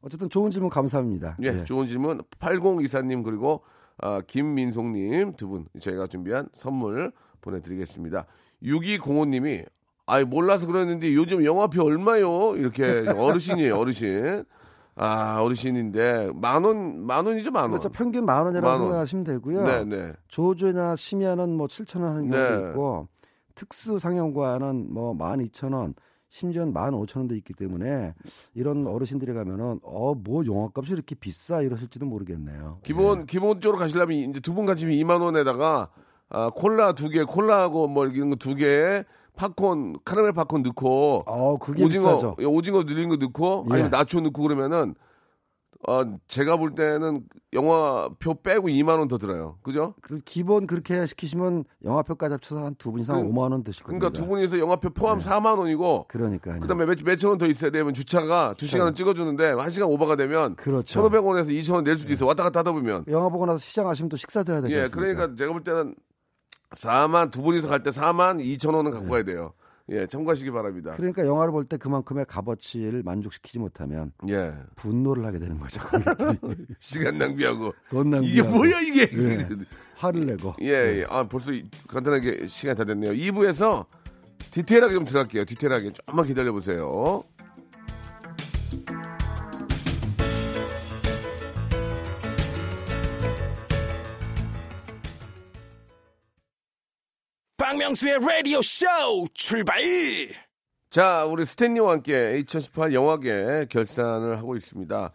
[SPEAKER 4] 어쨌든 좋은 질문 감사합니다.
[SPEAKER 1] 예, 좋은 질문 8024님 그리고 아, 김민송님 두 분 저희가 준비한 선물 보내드리겠습니다. 6205님이 아이 몰라서 그랬는데 요즘 영화표 얼마요? 이렇게 어르신이에요 어르신. 아 어르신인데 만원 만 원이죠 만 원.
[SPEAKER 4] 그렇죠. 평균 만 원이라고
[SPEAKER 1] 만 원.
[SPEAKER 4] 생각하시면 되고요.
[SPEAKER 1] 네네.
[SPEAKER 4] 조조나 심야는 뭐 7천 원 하는 경우도
[SPEAKER 1] 네.
[SPEAKER 4] 있고 특수 상영관은 뭐 12,000원, 심지어는 15,000원도 있기 때문에 이런 어르신들이 가면은 어 뭐 영화값이 이렇게 비싸 이러실지도 모르겠네요.
[SPEAKER 1] 기본 기본적으로 가시려면 이제 두 분 같이 2만 원에다가 아, 콜라 두 개, 콜라하고 뭐 이런 거 두 개, 팝콘 카라멜 팝콘 넣고
[SPEAKER 4] 어 그게
[SPEAKER 1] 오징어
[SPEAKER 4] 비싸죠.
[SPEAKER 1] 예, 오징어 늘린 거 넣고
[SPEAKER 4] 예.
[SPEAKER 1] 아니면 나초 넣고 그러면은 어 제가 볼 때는 영화표 빼고 2만 원 더 들어요. 그죠?
[SPEAKER 4] 그리고 기본 그렇게 시키시면 영화표까지 합쳐서 한 두 분 이상
[SPEAKER 1] 그-
[SPEAKER 4] 5만 원 드실 겁니다.
[SPEAKER 1] 그러니까 두 분이서 영화표 포함 4만 원이고
[SPEAKER 4] 그러니까요.
[SPEAKER 1] 그다음에 몇, 몇천 원 더 있어야 되면 주차가 두 시간을 찍어 주는데 한 시간 오버가 되면
[SPEAKER 4] 그렇죠.
[SPEAKER 1] 1,500원에서 2,000원 낼 수도 있어. 왔다 갔다 하다 보면.
[SPEAKER 4] 영화 보고 나서 시장하시면 또 식사도 해야 되지
[SPEAKER 1] 예? 그러니까 제가 볼 때는 4만 두 분이서 갈 때 4만 2천 원은 갖고 가야 돼요. 예, 참고하시기 바랍니다.
[SPEAKER 4] 그러니까 영화를 볼 때 그만큼의 값어치를 만족시키지 못하면
[SPEAKER 1] 예,
[SPEAKER 4] 분노를 하게 되는 거죠. [laughs] [laughs]
[SPEAKER 1] 시간 낭비하고
[SPEAKER 4] 돈 낭비하고
[SPEAKER 1] 이게 뭐야 이게?
[SPEAKER 4] 예. [laughs] 화를 내고.
[SPEAKER 1] 예, 예. 아, 벌써 이- 간단하게 시간 다 됐네요. 2부에서 디테일하게 좀 들어갈게요. 디테일하게. 조금만 기다려 보세요.
[SPEAKER 3] 박명수의 라디오 쇼 출발!
[SPEAKER 1] 자, 우리 스탠리와 함께 2018 영화계 결산을 하고 있습니다.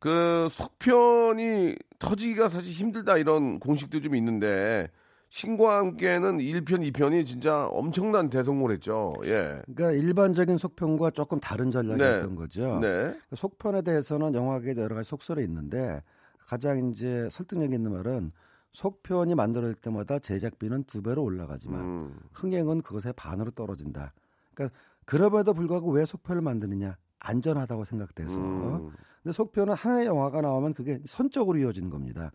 [SPEAKER 1] 그 속편이 터지기가 사실 힘들다 이런 공식도 좀 있는데 신과 함께는 1편, 2편이 진짜 엄청난 대성공을 했죠. 예.
[SPEAKER 4] 그러니까 일반적인 속편과 조금 다른 전략이었던
[SPEAKER 1] 네.
[SPEAKER 4] 거죠.
[SPEAKER 1] 네.
[SPEAKER 4] 속편에 대해서는 영화계에 여러 가지 속설이 있는데 가장 이제 설득력 있는 말은 속편이 만들어질 때마다 제작비는 두 배로 올라가지만
[SPEAKER 1] 음.
[SPEAKER 4] 흥행은 그것의 반으로 떨어진다. 그러니까 그럼에도 불구하고 왜 속편을 만드느냐? 안전하다고 생각돼서.
[SPEAKER 1] 음.
[SPEAKER 4] 근데 속편은 하나의 영화가 나오면 그게 선적으로 이어지는 겁니다.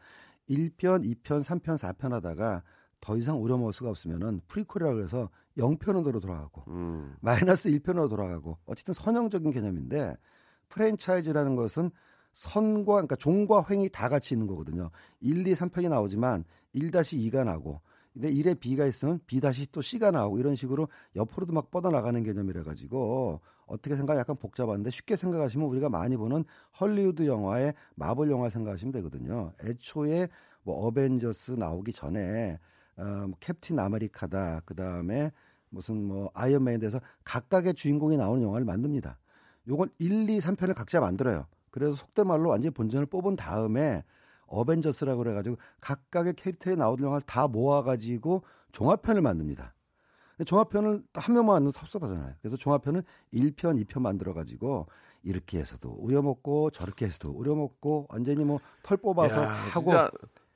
[SPEAKER 4] 1편, 2편, 3편, 4편 하다가 더 이상 우려먹을 수가 없으면은 prequel이라고 해서 0편으로 돌아가고
[SPEAKER 1] 음.
[SPEAKER 4] 마이너스 1편으로 돌아가고 어쨌든 선형적인 개념인데 프랜차이즈라는 것은 선과 그러니까 종과 횡이 다 같이 있는 거거든요. 1, 2, 3편이 나오지만 1-2가 나고 근데 1에 B가 있으면 B 다시 또 C가 나오고 이런 식으로 옆으로도 막 뻗어나가는 개념이라 가지고 어떻게 생각 약간 복잡한데 쉽게 생각하시면 우리가 많이 보는 헐리우드 영화의 마블 영화 생각하시면 되거든요. 애초에 뭐 어벤져스 나오기 전에 어, 뭐 캡틴 아메리카다 그 다음에 무슨 뭐 아이언맨에 대해서 각각의 주인공이 나오는 영화를 만듭니다. 요건 1, 2, 3편을 각자 만들어요. 그래서 속된 말로 완전히 본전을 뽑은 다음에 어벤져스라고 그래가지고 각각의 캐릭터에 나오는 영화를 다 모아가지고 종합편을 만듭니다. 근데 종합편을 한 명만 만들면 섭섭하잖아요. 그래서 종합편은 1편, 2편 만들어가지고 이렇게 해서도 우려먹고 저렇게 해서도 우려먹고 완전히 뭐 털 뽑아서
[SPEAKER 1] 야,
[SPEAKER 4] 하고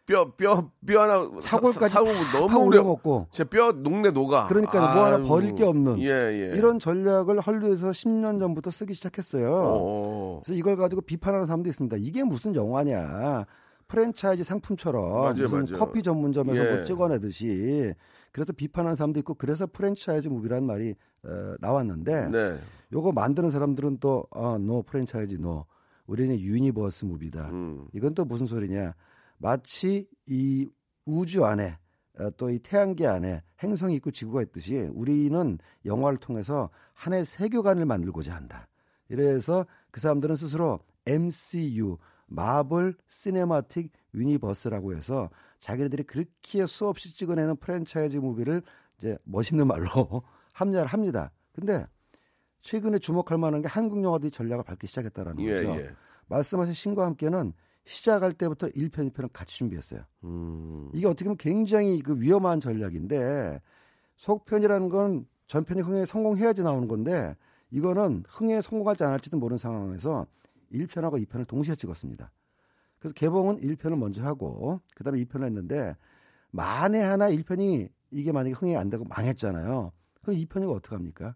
[SPEAKER 1] 뼈, 뼈, 뼈 하나.
[SPEAKER 4] 사골까지
[SPEAKER 1] 사,
[SPEAKER 4] 고다
[SPEAKER 1] 너무 우려.
[SPEAKER 4] 우려먹고
[SPEAKER 1] 제 뼈 녹내 녹아.
[SPEAKER 4] 그러니까 뭐 하나. 버릴 게 없는
[SPEAKER 1] 예, 예.
[SPEAKER 4] 이런 전략을 헐리우드에서 10년 전부터 쓰기 시작했어요.
[SPEAKER 1] 어.
[SPEAKER 4] 그래서 이걸 가지고 비판하는 사람도 있습니다. 이게 무슨 영화냐. 프랜차이즈 상품처럼
[SPEAKER 1] 맞아요,
[SPEAKER 4] 무슨
[SPEAKER 1] 맞아요.
[SPEAKER 4] 커피 전문점에서
[SPEAKER 1] 예.
[SPEAKER 4] 뭐 찍어내듯이 그래서 비판하는 사람도 있고 그래서 프랜차이즈 movie라는 말이 어, 나왔는데
[SPEAKER 1] 네.
[SPEAKER 4] 요거 만드는 사람들은 또 어, no franchise no 우리는 universe movie다.
[SPEAKER 1] 음.
[SPEAKER 4] 이건 또 무슨 소리냐? 마치 이 우주 안에 어, 또이 태양계 안에 행성이 있고 지구가 있듯이 우리는 영화를 통해서 하나의 세계관을 만들고자 한다. 이래서 그 사람들은 스스로 MCU 마블 시네마틱 유니버스라고 해서 자기네들이 그렇게 수없이 찍어내는 프랜차이즈 movie를 이제 멋있는 말로 [laughs] 합리화를 합니다. 근데 최근에 주목할 만한 게 한국 영화들이 전략을 밟기 시작했다라는
[SPEAKER 1] 예,
[SPEAKER 4] 거죠.
[SPEAKER 1] 예.
[SPEAKER 4] 말씀하신 신과 함께는 시작할 때부터 1편, 2편을 같이 준비했어요.
[SPEAKER 1] 음.
[SPEAKER 4] 이게 어떻게 보면 굉장히 그 위험한 전략인데 속편이라는 건 전편이 흥에 성공해야지 나오는 건데 이거는 흥에 성공할지 안 할지도 모르는 상황에서 1편하고 2편을 동시에 찍었습니다. 그래서 개봉은 1편을 먼저 하고 그다음에 2편을 했는데 만에 하나 1편이 이게 만약에 흥이 안 되고 망했잖아요. 그럼 2편이 어떡합니까?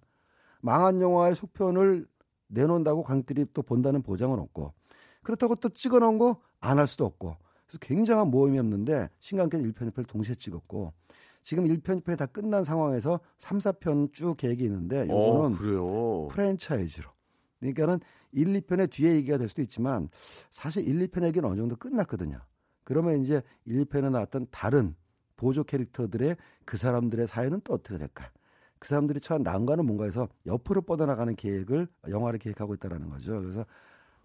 [SPEAKER 4] 망한 영화의 속편을 내놓는다고 관객들이 또 본다는 보장은 없고 그렇다고 또 찍어 놓은 거 안 할 수도 없고 그래서 굉장한 모험이 없는데 신간께는 1편, 2편을 동시에 찍었고 지금 1편, 2편이 다 끝난 상황에서 3, 4편 쭉 계획이 있는데
[SPEAKER 1] 어,
[SPEAKER 4] 이거는
[SPEAKER 1] 그래요.
[SPEAKER 4] 프랜차이즈로 그러니까는 1, 2편의 뒤에 얘기가 될 수도 있지만 사실 1, 2편 얘기는 어느 정도 끝났거든요. 그러면 이제 1, 2편에 나왔던 다른 보조 캐릭터들의 그 사람들의 사연은 또 어떻게 될까? 그 사람들이 처한 난관은 뭔가 해서 옆으로 뻗어나가는 계획을 영화를 계획하고 있다라는 거죠. 그래서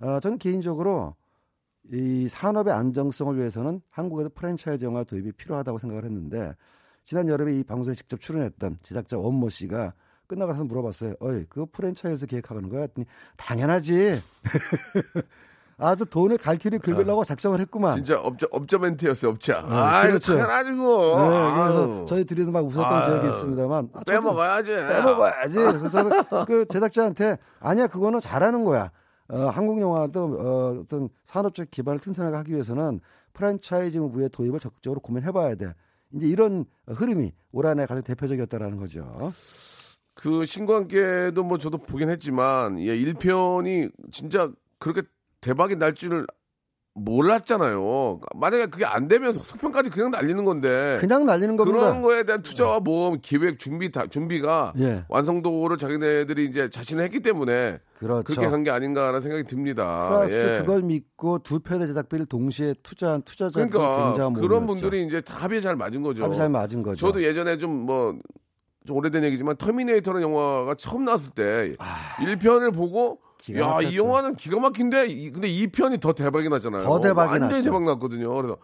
[SPEAKER 4] 어, 저는 개인적으로 이 산업의 안정성을 위해서는 한국에도 프랜차이즈 영화 도입이 필요하다고 생각을 했는데 지난 여름에 이 방송에 직접 출연했던 제작자 원모 씨가 끝나고 나서 물어봤어요. 어이, 그거 프랜차이즈 계획하는 거야? 했더니 당연하지. [laughs] 아주 돈을 갈 길을 긁으려고 작정을 했구만.
[SPEAKER 1] 진짜 업자, 업자 멘트였어요, 업자.
[SPEAKER 4] 네,
[SPEAKER 1] 아,
[SPEAKER 4] 그렇죠.
[SPEAKER 1] 당연하지고.
[SPEAKER 4] 네, 그래서. 저희 둘이도 막 웃었던
[SPEAKER 1] 아유.
[SPEAKER 4] 기억이 있습니다만 아,
[SPEAKER 1] 빼먹어야지.
[SPEAKER 4] 빼먹어야지. 그래서 그 제작자한테 아니야 그거는 잘하는 거야. 어, 한국 영화도 어, 어떤 산업적 기반을 튼튼하게 하기 위해서는 프랜차이즈 무브의 도입을 적극적으로 고민해봐야 돼. 이제 이런 흐름이 올 한해 가장 대표적이었다라는 거죠.
[SPEAKER 1] 그 함께도 뭐 저도 보긴 했지만 예, 1편이 진짜 그렇게 대박이 날 줄을 몰랐잖아요. 만약에 그게 안 되면 속편까지 그냥 날리는 건데
[SPEAKER 4] 그냥 날리는 겁니다.
[SPEAKER 1] 그런 거에 대한 투자와 모험, 기획, 준비 다 준비가
[SPEAKER 4] 예.
[SPEAKER 1] 완성도를 자기네들이 이제 자신을 했기 때문에
[SPEAKER 4] 그렇죠.
[SPEAKER 1] 그렇게 간 게 아닌가라는 생각이 듭니다.
[SPEAKER 4] 플러스
[SPEAKER 1] 예.
[SPEAKER 4] 그걸 믿고 두 편의 제작비를 동시에 투자한 투자자들이
[SPEAKER 1] 그러니까
[SPEAKER 4] 굉장한
[SPEAKER 1] 그런. 분들이 이제 다 합이 잘 맞은 거죠.
[SPEAKER 4] 합이 잘 맞은 거죠.
[SPEAKER 1] 저도 예전에 좀 뭐 좀 오래된 얘기지만 터미네이터라는 영화가 처음 나왔을 때 1편을 보고
[SPEAKER 4] 아.
[SPEAKER 1] 야, 이. 영화는 기가 막힌데 이- 근데 2편이 더 대박이 났잖아요.
[SPEAKER 4] 더 대박이 났죠.
[SPEAKER 1] 대박 났거든요. 그래서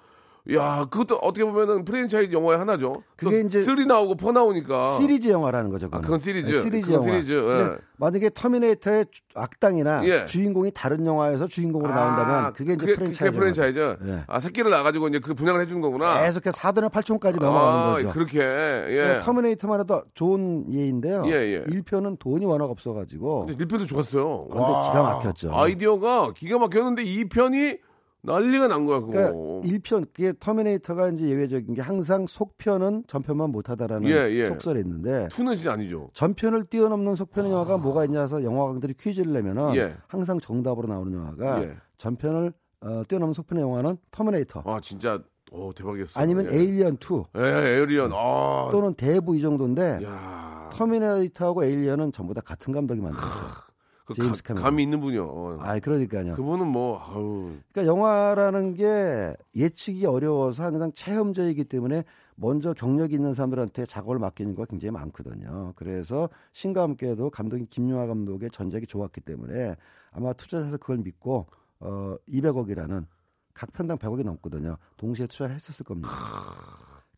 [SPEAKER 1] 야, 그것도 어떻게 보면은 프랜차이즈 영화의 하나죠.
[SPEAKER 4] 그게 이제
[SPEAKER 1] 3 나오고 4 나오니까
[SPEAKER 4] 시리즈 영화라는 거죠.
[SPEAKER 1] 아,
[SPEAKER 4] 그건.
[SPEAKER 1] 그건 시리즈.
[SPEAKER 4] 네, 시리즈
[SPEAKER 1] 그건
[SPEAKER 4] 영화.
[SPEAKER 1] 시리즈, 예.
[SPEAKER 4] 만약에 터미네이터의 주- 악당이나
[SPEAKER 1] 예.
[SPEAKER 4] 주인공이 다른 영화에서 주인공으로 나온다면 그게 이제 프랜차이즈.
[SPEAKER 1] 그게 프랜차이즈.
[SPEAKER 4] 예.
[SPEAKER 1] 아, 새끼를 낳아가지고 이제 그 분양을 해주는 거구나.
[SPEAKER 4] 계속해서 4등에 8촌까지 넘어가는
[SPEAKER 1] 아,
[SPEAKER 4] 거죠.
[SPEAKER 1] 그렇게. 예.
[SPEAKER 4] 네, 터미네이터만 해도 좋은 예인데요.
[SPEAKER 1] 예, 예.
[SPEAKER 4] 1편은 돈이 워낙 없어가지고
[SPEAKER 1] 근데 1편도 좋았어요.
[SPEAKER 4] 근데
[SPEAKER 1] 와,
[SPEAKER 4] 기가 막혔죠.
[SPEAKER 1] 아이디어가 기가 막혔는데 2편이 난리가 난 거야, 그거.
[SPEAKER 4] 그러니까 1편 그게 터미네이터가 이제 예외적인 게 항상 속편은 전편만 못하다라는
[SPEAKER 1] 예, 예.
[SPEAKER 4] 속설이 있는데
[SPEAKER 1] 2는 진짜 아니죠.
[SPEAKER 4] 전편을 뛰어넘는 속편 영화가 뭐가 있냐 해서 영화관들이 퀴즈를 내면은
[SPEAKER 1] 예.
[SPEAKER 4] 항상 정답으로 나오는 영화가
[SPEAKER 1] 예.
[SPEAKER 4] 전편을 어, 뛰어넘는 속편의 영화는 터미네이터
[SPEAKER 1] 아, 진짜, 오, 대박이었어.
[SPEAKER 4] 아니면
[SPEAKER 1] 예.
[SPEAKER 4] 에일리언 2
[SPEAKER 1] 예, 에어리언. 아.
[SPEAKER 4] 또는 대부 이 정도인데
[SPEAKER 1] 야.
[SPEAKER 4] 터미네이터하고 에일리언은 전부 다 같은 감독이 만들었어요.
[SPEAKER 1] 그
[SPEAKER 4] 제임스
[SPEAKER 1] 감-. 감이 있는 분이요. 어.
[SPEAKER 4] 아, 그러니까요.
[SPEAKER 1] 그분은 뭐, 아우.
[SPEAKER 4] 그러니까 영화라는 게 예측이 어려워서 항상 체험적이기 때문에 먼저 경력 이 있는 사람들한테 작업을 맡기는 거 굉장히 많거든요. 그래서 신과 함께도 감독인 김용화 감독의 전작이 좋았기 때문에 아마 투자해서 그걸 믿고 어 200억이라는 각 편당 100억이 넘거든요. 동시에 투자를 했었을 겁니다.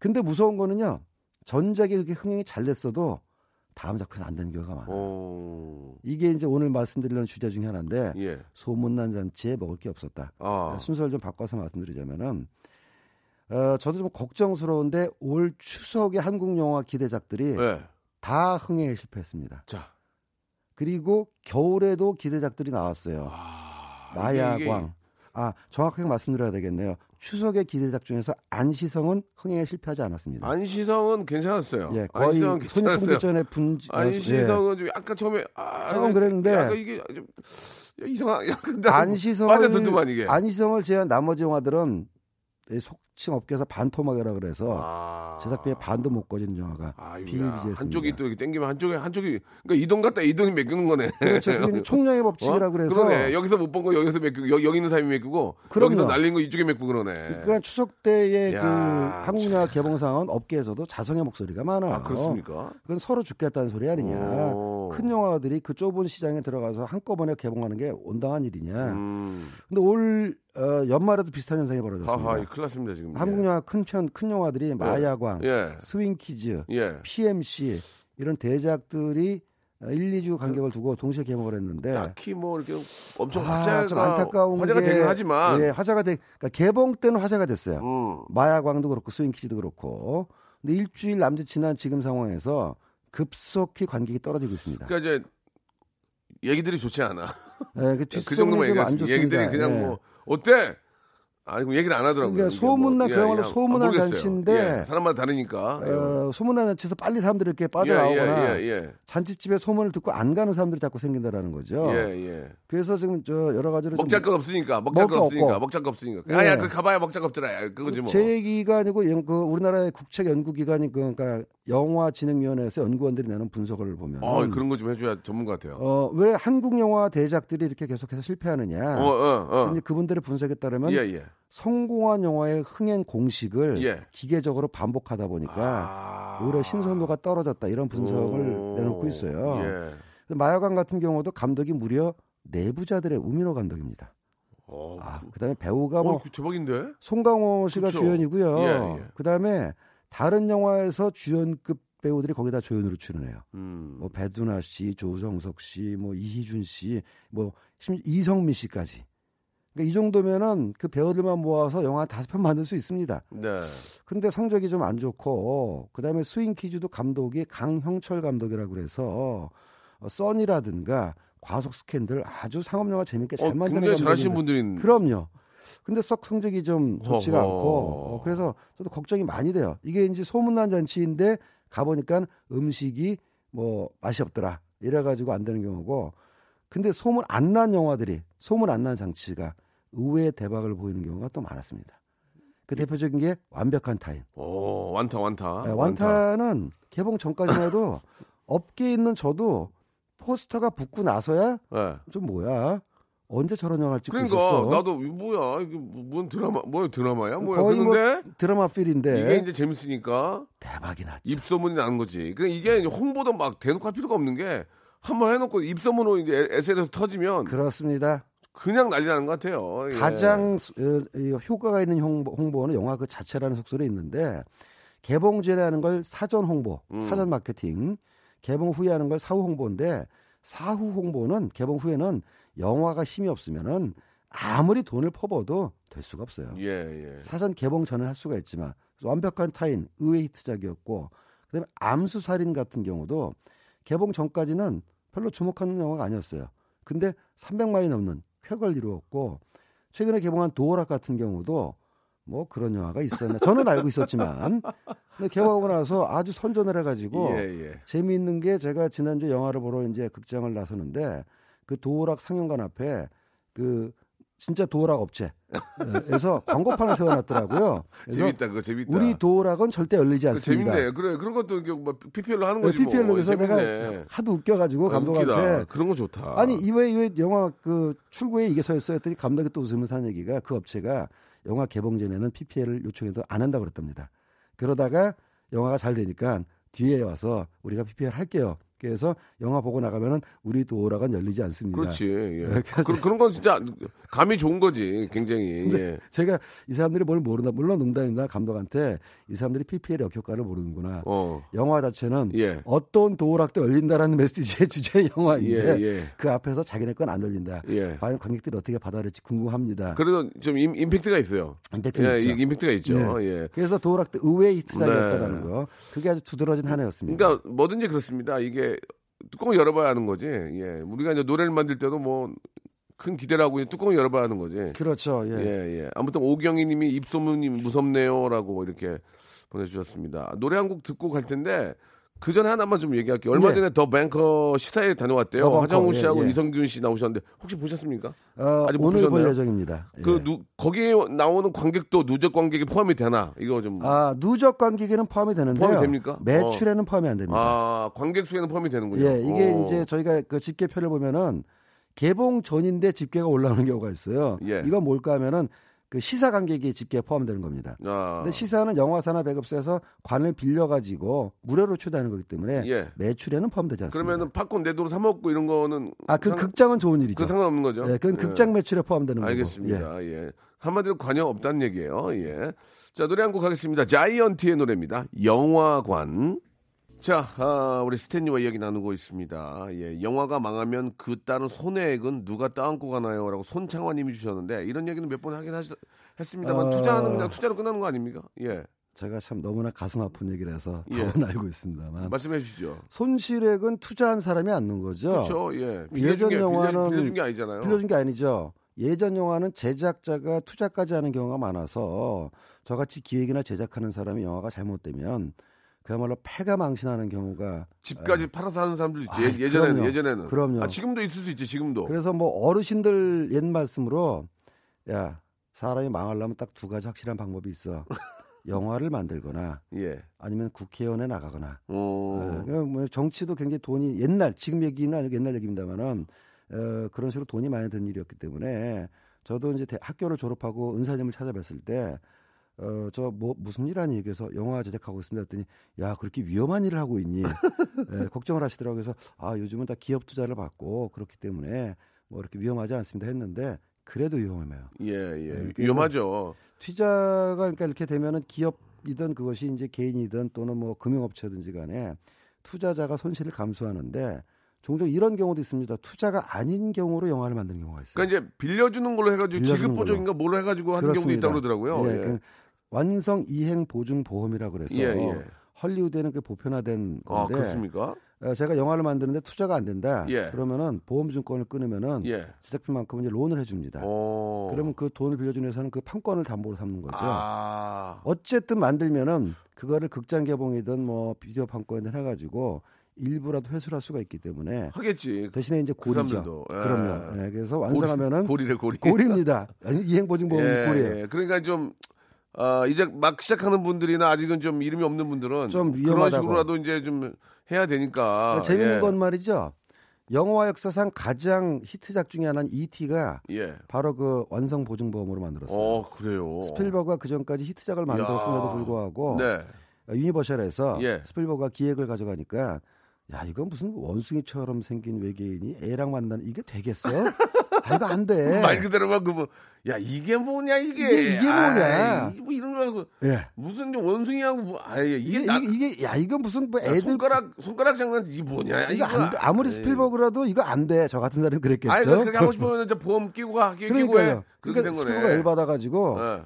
[SPEAKER 4] 근데 무서운 거는요. 전작이 그렇게 흥행이 잘 됐어도 다음 작품에서 안 되는 경우가 많아요.
[SPEAKER 1] 오.
[SPEAKER 4] 이게 이제 오늘 말씀드리는 주제 중에 하나인데
[SPEAKER 1] 예.
[SPEAKER 4] 소문난 잔치에 먹을 게 없었다.
[SPEAKER 1] 아.
[SPEAKER 4] 순서를 좀 바꿔서 말씀드리자면은 어, 저도 좀 걱정스러운데 올 추석에 한국 영화 기대작들이
[SPEAKER 1] 예.
[SPEAKER 4] 다 흥행에 실패했습니다.
[SPEAKER 1] 자.
[SPEAKER 4] 그리고 겨울에도 기대작들이 나왔어요.
[SPEAKER 1] 아,
[SPEAKER 4] 마야광. 아 정확하게 말씀드려야 되겠네요. 추석의 기대작 중에서 안시성은 흥행에 실패하지 않았습니다.
[SPEAKER 1] 안시성은 괜찮았어요.
[SPEAKER 4] 예, 거의
[SPEAKER 1] 안시성은 괜찮았어요.
[SPEAKER 4] 손익분기점의 분지. 어, 예.
[SPEAKER 1] 안시성은 좀 약간 처음에 아,
[SPEAKER 4] 조금 그랬는데
[SPEAKER 1] 약간 이게 좀 이상한 약간
[SPEAKER 4] 안시성을
[SPEAKER 1] 빠져들더만 이게.
[SPEAKER 4] 안시성을 제한 나머지 영화들은 이속 칭 업계에서 반토막이라 그래서
[SPEAKER 1] 아.
[SPEAKER 4] 제작비의 반도 못 거진 영화가
[SPEAKER 1] 아유야,
[SPEAKER 4] 비일비재했습니다.
[SPEAKER 1] 한쪽이 또 이렇게 땡기면 한쪽에 한쪽이 그러니까 이동 갔다 이동이 메꾸는 거네.
[SPEAKER 4] 그렇죠. 그게 이제 [laughs] 총량의 법칙이라
[SPEAKER 1] 어?
[SPEAKER 4] 그래서
[SPEAKER 1] 그러네. 여기서 못 본 거 여기서 메꾸고 여, 여기 있는 사람이 메꾸고
[SPEAKER 4] 그럼요.
[SPEAKER 1] 여기서 날린 거 이쪽에 메꾸고 그러네.
[SPEAKER 4] 그러니까 추석 때의
[SPEAKER 1] 야,
[SPEAKER 4] 그 한국 영화 개봉 상은 업계에서도 자성의 목소리가 많아요.
[SPEAKER 1] 아 그렇습니까?
[SPEAKER 4] 그건 서로 죽겠다는 소리 아니냐.
[SPEAKER 1] 오.
[SPEAKER 4] 큰 영화들이 그 좁은 시장에 들어가서 한꺼번에 개봉하는 게 온당한 일이냐.
[SPEAKER 1] 음.
[SPEAKER 4] 근데 올 어, 연말에도 비슷한 현상이 벌어졌습니다.
[SPEAKER 1] 하하, 이 큰일 났습니다 지금.
[SPEAKER 4] 한국 영화 큰 편 큰 영화들이 마약왕,
[SPEAKER 1] 예.
[SPEAKER 4] 스윙키즈,
[SPEAKER 1] 예.
[SPEAKER 4] PMC 이런 대작들이 1, 2주 간격을 두고 동시에 개봉을 했는데
[SPEAKER 1] 딱히 뭐 이렇게 엄청
[SPEAKER 4] 아,
[SPEAKER 1] 화제가
[SPEAKER 4] 좀 안타까운
[SPEAKER 1] 화제가
[SPEAKER 4] 게,
[SPEAKER 1] 되긴 하지만
[SPEAKER 4] 예, 화제가 되 그러니까 개봉 때는 화제가 됐어요.
[SPEAKER 1] 음.
[SPEAKER 4] 마약왕도 그렇고 스윙키즈도 그렇고 근데 일주일 남짓 지난 지금 상황에서 급속히 관객이 떨어지고 있습니다.
[SPEAKER 1] 그러니까 이제 얘기들이 좋지 않아.
[SPEAKER 4] 예, 그, [laughs]
[SPEAKER 1] 그 정도만 얘기했습니다. 얘기들이 그냥
[SPEAKER 4] 예.
[SPEAKER 1] 뭐 어때? 아니 얘기를 안 하더라고요.
[SPEAKER 4] 그러니까 소문난
[SPEAKER 1] 뭐,
[SPEAKER 4] 그야말로
[SPEAKER 1] 그냥-
[SPEAKER 4] 소문난
[SPEAKER 1] 아, 모르겠어요.
[SPEAKER 4] 잔치인데
[SPEAKER 1] 예, 사람마다 다르니까. 예.
[SPEAKER 4] 어, 소문난 잔치에서 빨리 사람들이 이렇게 빠져나오거나
[SPEAKER 1] 예, 예, 예,
[SPEAKER 4] 잔치집에 소문을 듣고 안 가는 사람들이 자꾸 생긴다라는 거죠.
[SPEAKER 1] 예, 예.
[SPEAKER 4] 그래서 지금 저 여러 가지로 좀
[SPEAKER 1] 먹잘 것 없으니까 먹잘
[SPEAKER 4] 거
[SPEAKER 1] 없으니까. 먹잘 거 없으니까.
[SPEAKER 4] 예.
[SPEAKER 1] 아야 그 가봐야 먹잘 거 없더라. 그거지 뭐.
[SPEAKER 4] 제 얘기가 아니고 연- 그 우리나라의 국책 연구기관이 그 그러니까 영화진흥위원회에서 연구원들이 내는 분석을 보면
[SPEAKER 1] 어, 그런 거 좀 해줘야 전문가 같아요.
[SPEAKER 4] 어, 왜 한국 영화 대작들이 이렇게 계속해서 실패하느냐?
[SPEAKER 1] 어, 어, 어.
[SPEAKER 4] 근데 그분들의 분석에 따르면
[SPEAKER 1] 예, 예.
[SPEAKER 4] 성공한 영화의 흥행 공식을
[SPEAKER 1] 예.
[SPEAKER 4] 기계적으로 반복하다 보니까
[SPEAKER 1] 아.
[SPEAKER 4] 오히려 신선도가 떨어졌다 이런 분석을
[SPEAKER 1] 오.
[SPEAKER 4] 내놓고 있어요.
[SPEAKER 1] 예.
[SPEAKER 4] 마야관 같은 경우도 감독이 무려 내부자들의 우민호 감독입니다.
[SPEAKER 1] 어,
[SPEAKER 4] 아, 그다음에 배우가 뭐
[SPEAKER 1] 어, 그 대박인데?
[SPEAKER 4] 송강호 씨가
[SPEAKER 1] 그쵸.
[SPEAKER 4] 주연이고요.
[SPEAKER 1] 예, 예.
[SPEAKER 4] 그다음에 다른 영화에서 주연급 배우들이 거기다 조연으로 출연해요.
[SPEAKER 1] 음.
[SPEAKER 4] 뭐 배두나 씨, 조정석 씨, 뭐 이희준 씨, 뭐 이성민 씨까지. 그러니까 이 정도면은 그 배우들만 모아서 영화 다섯 편 만들 수 있습니다.
[SPEAKER 1] 네.
[SPEAKER 4] 근데 성적이 좀 안 좋고 그다음에 스윙 퀴즈도 감독이 강형철 감독이라고 그래서 어, 써니라든가 과속 스캔들 아주 상업 영화 재밌게 잘
[SPEAKER 1] 어,
[SPEAKER 4] 만드는 감독인데
[SPEAKER 1] 분들인
[SPEAKER 4] 그럼요. 근데 썩 성적이 좀 좋지가
[SPEAKER 1] 허허.
[SPEAKER 4] 않고 어, 그래서 저도 걱정이 많이 돼요. 이게 이제 소문난 잔치인데 가 보니까 음식이 뭐 맛이 없더라 이래가지고 안 되는 경우고 근데 소문 안 난 영화들이 소문 안 난 장치가 의외의 대박을 보이는 경우가 또 많았습니다. 그 대표적인 게 완벽한 타임.
[SPEAKER 1] 오, 완타 완타.
[SPEAKER 4] 네, 완타는 개봉 전까지만 해도 [laughs] 업계에 있는 저도 포스터가 붙고 나서야
[SPEAKER 1] 예.
[SPEAKER 4] 좀 뭐야 언제 저런 영화를 찍고
[SPEAKER 1] 그러니까
[SPEAKER 4] 있었어?
[SPEAKER 1] 나도 뭐야 이게 뭐- 뭔 드라마 뭐야 드라마야 뭐야
[SPEAKER 4] 거의 뭐
[SPEAKER 1] 그런데
[SPEAKER 4] 드라마 필인데
[SPEAKER 1] 이게 이제 재밌으니까
[SPEAKER 4] 대박이 났죠.
[SPEAKER 1] 입소문이 나는 거지. 그 이게 홍보도 막 대놓고 할 필요가 없는 게 한번 해놓고 입소문으로 이제 SNS 터지면
[SPEAKER 4] 그렇습니다.
[SPEAKER 1] 그냥 난리 나는 것 같아요. 예.
[SPEAKER 4] 가장 어, 이 효과가 있는 홍보, 홍보 는 영화 그 자체라는 속설이 있는데 개봉 전에 하는 걸 사전 홍보,
[SPEAKER 1] 음.
[SPEAKER 4] 사전 마케팅, 개봉 후에 하는 걸 사후 홍보인데 사후 홍보는 개봉 후에는 영화가 힘이 없으면은 아무리 돈을 퍼부어도 될 수가 없어요.
[SPEAKER 1] 예 예.
[SPEAKER 4] 사전 개봉 전에 할 수가 있지만 완벽한 타인 의외 히트작이었고 그다음에 암수살인 같은 경우도 개봉 전까지는 별로 주목하는 영화가 아니었어요. 근데 300만이 넘는 쾌걸 이루었고 최근에 개봉한 도어락 같은 경우도 뭐 그런 영화가 있었나 저는 알고 있었지만 근데 개봉하고 나서 아주 선전을 해가지고
[SPEAKER 1] 예 예.
[SPEAKER 4] 재미있는 게 제가 지난주 에 영화를 보러 이제 극장을 나서는데 그 도어락 상영관 앞에 그 진짜 도어락 업체에서 [laughs] 광고판을 세워놨더라고요.
[SPEAKER 1] 재밌다 그거 재밌다.
[SPEAKER 4] 우리 도어락은 절대 열리지 않습니다.
[SPEAKER 1] 재밌네. 그래 그런 것도 이렇게 뭐 PPL로 하는
[SPEAKER 4] 네,
[SPEAKER 1] 거지
[SPEAKER 4] PPL로
[SPEAKER 1] 뭐.
[SPEAKER 4] 그래서
[SPEAKER 1] 재밌네.
[SPEAKER 4] 내가 하도 웃겨가지고
[SPEAKER 1] 아,
[SPEAKER 4] 감독한테
[SPEAKER 1] 웃기다. 그런 거 좋다.
[SPEAKER 4] 아니 이왜 이왜 영화 그 출구에 이게 서 있어요 했더니 감독이 또 웃으면서 한 얘기가 그 업체가 영화 개봉 전에는 PPL을 요청해도 안 한다고 그랬답니다. 그러다가 영화가 잘 되니까 뒤에 와서 우리가 PPL 할게요. 그래서 영화 보고 나가면은 우리 도어락은 열리지 않습니다.
[SPEAKER 1] 그렇지. 예. [laughs] 그, 그런 건 진짜 감이 좋은 거지. 굉장히. 예.
[SPEAKER 4] 제가 이 사람들이 뭘 모르나 물론 농담입니다 감독한테 이 사람들이 PPL 역효과를 모르는구나.
[SPEAKER 1] 어.
[SPEAKER 4] 영화 자체는
[SPEAKER 1] 예.
[SPEAKER 4] 어떤 도어락도 열린다라는 메시지의 [laughs] 주제 영화인데
[SPEAKER 1] 예, 예.
[SPEAKER 4] 그 앞에서 자기네 건 안 열린다.
[SPEAKER 1] 예.
[SPEAKER 4] 과연 관객들이 어떻게 받아들일지 궁금합니다.
[SPEAKER 1] 그래도 좀 임, 임팩트가 있어요.
[SPEAKER 4] 임팩트는
[SPEAKER 1] 예,
[SPEAKER 4] 있죠.
[SPEAKER 1] 이- 임팩트가 있죠.
[SPEAKER 4] 네.
[SPEAKER 1] 예.
[SPEAKER 4] 그래서 도어락 때 의외의 히트작이었다는
[SPEAKER 1] 네.
[SPEAKER 4] 거. 그게 아주 두드러진 한 해였습니다.
[SPEAKER 1] 그러니까 뭐든지 그렇습니다. 이게 뚜껑을 열어봐야 하는 거지. 예. 우리가 이제 노래를 만들 때도 뭐 큰 기대를 하고 뚜껑을 열어봐야 하는 거지.
[SPEAKER 4] 그렇죠. 예.
[SPEAKER 1] 예, 예. 아무튼 오경희 님이 입소문이 무섭네요라고 이렇게 보내주셨습니다. 노래 한 곡 듣고 갈 텐데 그 전에 하나만 좀 얘기할게요. 얼마
[SPEAKER 4] 네.
[SPEAKER 1] 전에 더 뱅커 시사회 다녀왔대요.
[SPEAKER 4] 더 벙커,
[SPEAKER 1] 하정우
[SPEAKER 4] 예,
[SPEAKER 1] 씨하고
[SPEAKER 4] 예.
[SPEAKER 1] 이성균 씨 나오셨는데 혹시 보셨습니까?
[SPEAKER 4] 어,
[SPEAKER 1] 아직 못
[SPEAKER 4] 오늘 볼
[SPEAKER 1] 보셨나요?
[SPEAKER 4] 예정입니다. 예.
[SPEAKER 1] 그 누, 거기에 나오는 관객도 누적 관객이 포함이 되나? 이거 좀.
[SPEAKER 4] 아, 누적 관객에는 포함이 되는데요.
[SPEAKER 1] 포함이 됩니까?
[SPEAKER 4] 매출에는 포함이 안 됩니다.
[SPEAKER 1] 아, 관객 수에는 포함이 되는군요.
[SPEAKER 4] 예, 이게
[SPEAKER 1] 어.
[SPEAKER 4] 이제 저희가 그 집계표를 보면은 개봉 전인데 집계가 올라오는 [laughs] 경우가 있어요.
[SPEAKER 1] 예.
[SPEAKER 4] 이건 뭘까 하면은 그 시사 관객이 집계에 포함되는 겁니다.
[SPEAKER 1] 아,
[SPEAKER 4] 근데 시사는 영화사나 배급사에서 관을 빌려가지고 무료로 초대하는 거기 때문에
[SPEAKER 1] 예.
[SPEAKER 4] 매출에는 포함되지 않습니다.
[SPEAKER 1] 그러면은 팝콘 내 돈으로 사 먹고 이런 거는
[SPEAKER 4] 아, 그
[SPEAKER 1] 상-
[SPEAKER 4] 극장은 좋은 일이죠.
[SPEAKER 1] 그 상관없는 거죠?
[SPEAKER 4] 네, 그건
[SPEAKER 1] 예.
[SPEAKER 4] 극장 매출에 포함되는. 예.
[SPEAKER 1] 알겠습니다. 예. 한마디로 관여 없다는 얘기예요. 예. 자, 노래 한 곡 하겠습니다. 자이언티의 노래입니다. 영화관. 자, 아, 우리 스탠리와 이야기 나누고 있습니다. 예, 영화가 망하면 그 따른 손해액은 누가 따안고 가나요? 라고 손창화님이 주셨는데 이런 얘기는 몇 번 하긴 하시, 했습니다만
[SPEAKER 4] 어.
[SPEAKER 1] 투자하는 그냥 투자로 끝나는 거 아닙니까? 예,
[SPEAKER 4] 제가 참 너무나 가슴 아픈 얘기를 해서
[SPEAKER 1] 예.
[SPEAKER 4] 답은 알고 있습니다만
[SPEAKER 1] 말씀해 주시죠.
[SPEAKER 4] 손실액은 투자한 사람이 않는 거죠.
[SPEAKER 1] 그렇죠. 예,
[SPEAKER 4] 예전
[SPEAKER 1] 빌려준 게,
[SPEAKER 4] 영화는
[SPEAKER 1] 빌려, 빌려준 게 아니잖아요.
[SPEAKER 4] 빌려준 게 아니죠. 예전 영화는 제작자가 투자까지 하는 경우가 많아서 저같이 기획이나 제작하는 사람이 영화가 잘못되면 그야말로 패가 망신하는 경우가
[SPEAKER 1] 집까지 팔아서 하는 사람들 있지.
[SPEAKER 4] 아,
[SPEAKER 1] 예, 예전에는
[SPEAKER 4] 그럼요.
[SPEAKER 1] 예전에는.
[SPEAKER 4] 그럼요.
[SPEAKER 1] 아, 지금도 있을 수 있지. 지금도.
[SPEAKER 4] 그래서 뭐 어르신들 옛 말씀으로 야 사람이 망하려면 딱 두 가지 확실한 방법이 있어. [laughs] 영화를 만들거나
[SPEAKER 1] 예.
[SPEAKER 4] 아니면 국회의원에 나가거나.
[SPEAKER 1] 어.
[SPEAKER 4] 예, 뭐 정치도 굉장히 돈이 옛날 지금 얘기는 아니고 옛날 얘기입니다만은 어, 그런 식으로 돈이 많이 든 일이었기 때문에 저도 이제 대- 학교를 졸업하고 은사님을 찾아뵀을 때 어, 저 뭐 무슨 일 하니 얘기해서 영화 제작하고 있습니다 했더니 야 그렇게 위험한 일을 하고 있니 예, [laughs] 걱정을 하시더라고요 그래서 아 요즘은 다 기업 투자를 받고 그렇기 때문에 뭐 이렇게 위험하지 않습니다 했는데 그래도 위험해요
[SPEAKER 1] 예, 예.
[SPEAKER 4] 그래서-
[SPEAKER 1] 위험하죠.
[SPEAKER 4] 투자가 그러니까 이렇게 되면은 기업이든 그것이 이제 개인이든 또는 뭐 금융업체든지 간에 투자자가 손실을 감수하는데 종종 이런 경우도 있습니다. 투자가 아닌 경우로 영화를 만드는 경우가 있어요.
[SPEAKER 1] 그러니까 이제 빌려주는 걸로 해가지고
[SPEAKER 4] 빌려주는
[SPEAKER 1] 지급 보조인가 뭘로 해가지고 하는 경우도
[SPEAKER 4] 그렇습니다.
[SPEAKER 1] 있다고 그러더라고요.
[SPEAKER 4] 예,
[SPEAKER 1] 예.
[SPEAKER 4] 그 완성 이행 보증 보험이라고 그래서
[SPEAKER 1] 예, 예.
[SPEAKER 4] 헐리우드에는 그 보편화된
[SPEAKER 1] 아,
[SPEAKER 4] 건데
[SPEAKER 1] 그렇습니까?
[SPEAKER 4] 어, 제가 영화를 만드는데 투자가 안 된다.
[SPEAKER 1] 예.
[SPEAKER 4] 그러면은 보험증권을 끊으면은
[SPEAKER 1] 예.
[SPEAKER 4] 제작비만큼은 이제 론을 해줍니다.
[SPEAKER 1] 어.
[SPEAKER 4] 그러면 그 돈을 빌려준 회사는 그 판권을 담보로 삼는 거죠.
[SPEAKER 1] 아.
[SPEAKER 4] 어쨌든 만들면은 그거를 극장 개봉이든 뭐 비디오 판권이든 해가지고 일부라도 회수를 할 수가 있기 때문에
[SPEAKER 1] 하겠지.
[SPEAKER 4] 대신에 이제
[SPEAKER 1] 그
[SPEAKER 4] 고리죠.
[SPEAKER 1] 사람들도. 예.
[SPEAKER 4] 그럼요. 예, 그래서 완성하면은
[SPEAKER 1] 고리, 래 고리.
[SPEAKER 4] 고리입니다. 이행보증보험
[SPEAKER 1] 예,
[SPEAKER 4] 고리예요.
[SPEAKER 1] 예. 그러니까 좀 아, 이제 막 시작하는 분들이나 아직은 좀 이름이 없는 분들은
[SPEAKER 4] 좀
[SPEAKER 1] 그런
[SPEAKER 4] 위험하다고.
[SPEAKER 1] 식으로라도 이제 좀 해야 되니까.
[SPEAKER 4] 그러니까 재밌는
[SPEAKER 1] 예.
[SPEAKER 4] 건 말이죠. 영화 역사상 가장 히트작 중에 하나는 E.T.가
[SPEAKER 1] 예.
[SPEAKER 4] 바로 그 완성 보증보험으로 만들었어요.
[SPEAKER 1] 어, 그래요.
[SPEAKER 4] 스필버그가 그 전까지 히트작을 만들었음에도
[SPEAKER 1] 야.
[SPEAKER 4] 불구하고
[SPEAKER 1] 네.
[SPEAKER 4] 유니버셜에서
[SPEAKER 1] 예.
[SPEAKER 4] 스필버그가 기획을 가져가니까 야 이건 무슨 원숭이처럼 생긴 외계인이 애랑 만나는 이게 되겠어? 아 이거 안 돼. [laughs]
[SPEAKER 1] 말 그대로 막그 뭐, 야, 이게 뭐냐, 이게.
[SPEAKER 4] 이게- 이게 뭐냐.
[SPEAKER 1] 아이, 뭐 이런 거
[SPEAKER 4] 예.
[SPEAKER 1] 무슨 원숭이하고, 뭐, 아예 이게,
[SPEAKER 4] 이게,
[SPEAKER 1] 나,
[SPEAKER 4] 이게, 야 이건 무슨 뭐
[SPEAKER 1] 야,
[SPEAKER 4] 애들
[SPEAKER 1] 손가락, 손가락 장난, 이게 뭐냐,
[SPEAKER 4] 이거 안 돼. 아무리
[SPEAKER 1] 에이.
[SPEAKER 4] 스필버그라도 이거 안 돼. 저 같은 사람이 그랬겠죠.
[SPEAKER 1] 아니, 그렇게 하고 싶으면 이제 보험 끼고 가, 끼고 해.
[SPEAKER 4] 그러니까
[SPEAKER 1] 거네.
[SPEAKER 4] 열 받아가지고
[SPEAKER 1] 예.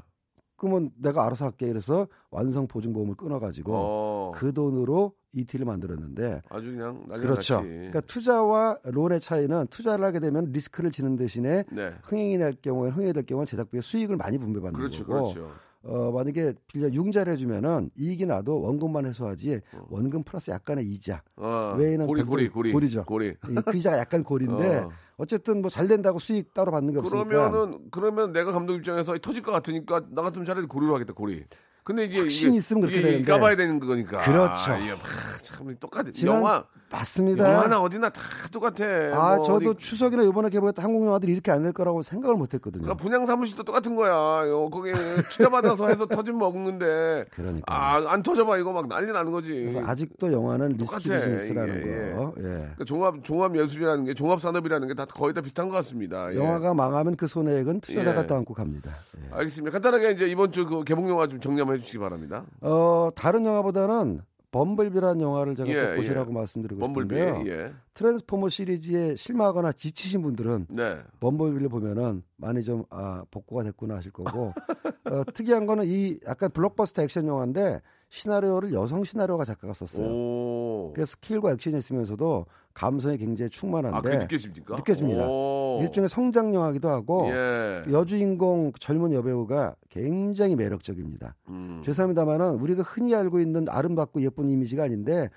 [SPEAKER 4] 그러면 내가 알아서 할게 이래서 완성 보증보험을 끊어가지고
[SPEAKER 1] 어,
[SPEAKER 4] 그 돈으로 ET를 만들었는데
[SPEAKER 1] 아주 그냥,
[SPEAKER 4] 그렇죠.
[SPEAKER 1] 났지.
[SPEAKER 4] 그러니까 투자와 론의 차이는 투자를 하게 되면 리스크를 지는 대신에
[SPEAKER 1] 네.
[SPEAKER 4] 흥행이 날 경우에 흥행이 될 경우는 제작비의 수익을 많이 분배받는
[SPEAKER 1] 그렇죠,
[SPEAKER 4] 거고
[SPEAKER 1] 그렇죠.
[SPEAKER 4] 어, 만약에 빌려 융자를 해주면은 이익이 나도 원금만 해소하지 원금 플러스 약간의 이자
[SPEAKER 1] 어,
[SPEAKER 4] 외에는
[SPEAKER 1] 고리, 고리, 고리.
[SPEAKER 4] 고리죠.
[SPEAKER 1] 고리.
[SPEAKER 4] 이- 그 이자가 약간 고리인데
[SPEAKER 1] 어.
[SPEAKER 4] 어. 쨌든 뭐 잘 된다고 수익 따로 받는 게 없으니까
[SPEAKER 1] 그러면은, 그러면 내가 감독 입장에서 터질 것 같으니까, 나 같으면 차라리 고리로 하겠다, 고리. 근데 이게
[SPEAKER 4] 확신이 있으면 그렇게
[SPEAKER 1] 이게
[SPEAKER 4] 되는데.
[SPEAKER 1] 까봐야 되는 거니까.
[SPEAKER 4] 그렇죠.
[SPEAKER 1] 아, 이게 막 참 똑같아.
[SPEAKER 4] 지난-
[SPEAKER 1] 영화
[SPEAKER 4] 맞습니다.
[SPEAKER 1] 영화나 어디나 다 똑같아.
[SPEAKER 4] 아,
[SPEAKER 1] 뭐
[SPEAKER 4] 저도
[SPEAKER 1] 어디-
[SPEAKER 4] 추석이나 이번에 개봉했던 한국 영화들이 이렇게 안 될 거라고 생각을 못 했거든요.
[SPEAKER 1] 그러니까 분양 사무실도 똑같은 거야. 어, 거기 투자 받아서 해서 터지면 먹는데.
[SPEAKER 4] 그러니까.
[SPEAKER 1] 아, 안 터져봐 이거 막 난리 나는 거지.
[SPEAKER 4] 아직도 영화는 리스키
[SPEAKER 1] 똑같아,
[SPEAKER 4] 비즈니스라는
[SPEAKER 1] 이게,
[SPEAKER 4] 거. 예.
[SPEAKER 1] 그러니까 종합 종합 예술이라는 게 종합 산업이라는 게 다 거의 다 비슷한 것 같습니다. 예.
[SPEAKER 4] 영화가 망하면 그 손해액은 투자자가
[SPEAKER 1] 예.
[SPEAKER 4] 떠안고 갑니다. 예.
[SPEAKER 1] 알겠습니다. 간단하게 이제 이번 주 그 개봉 영화 좀 정리 한번 해 주시기 바랍니다.
[SPEAKER 4] 어, 다른 영화보다는 범블비라는 영화를 제가
[SPEAKER 1] 예,
[SPEAKER 4] 꼭 보시라고
[SPEAKER 1] 예.
[SPEAKER 4] 말씀드리고
[SPEAKER 1] 범블비.
[SPEAKER 4] 싶은데요.
[SPEAKER 1] 예.
[SPEAKER 4] 트랜스포머 시리즈에 실망하거나 지치신 분들은
[SPEAKER 1] 네.
[SPEAKER 4] 범블비를 보면은 많이 좀 아, 복구가 됐구나 하실 거고 [laughs] 어, 특이한 거는 이 약간 블록버스터 액션 영화인데 시나리오를 여성 시나리오가 작가가 썼어요.
[SPEAKER 1] 오.
[SPEAKER 4] 그래서 스킬과 액션이 있으면서도 감성이 굉장히 충만한데
[SPEAKER 1] 아, 그게 느껴집니까?
[SPEAKER 4] 느껴집니다.
[SPEAKER 1] 오.
[SPEAKER 4] 일종의 성장 영화기도 하고
[SPEAKER 1] 예.
[SPEAKER 4] 여주인공 젊은 여배우가 굉장히 매력적입니다.
[SPEAKER 1] 음.
[SPEAKER 4] 죄송합니다만은 우리가 흔히 알고 있는 아름답고 예쁜 이미지가 아닌데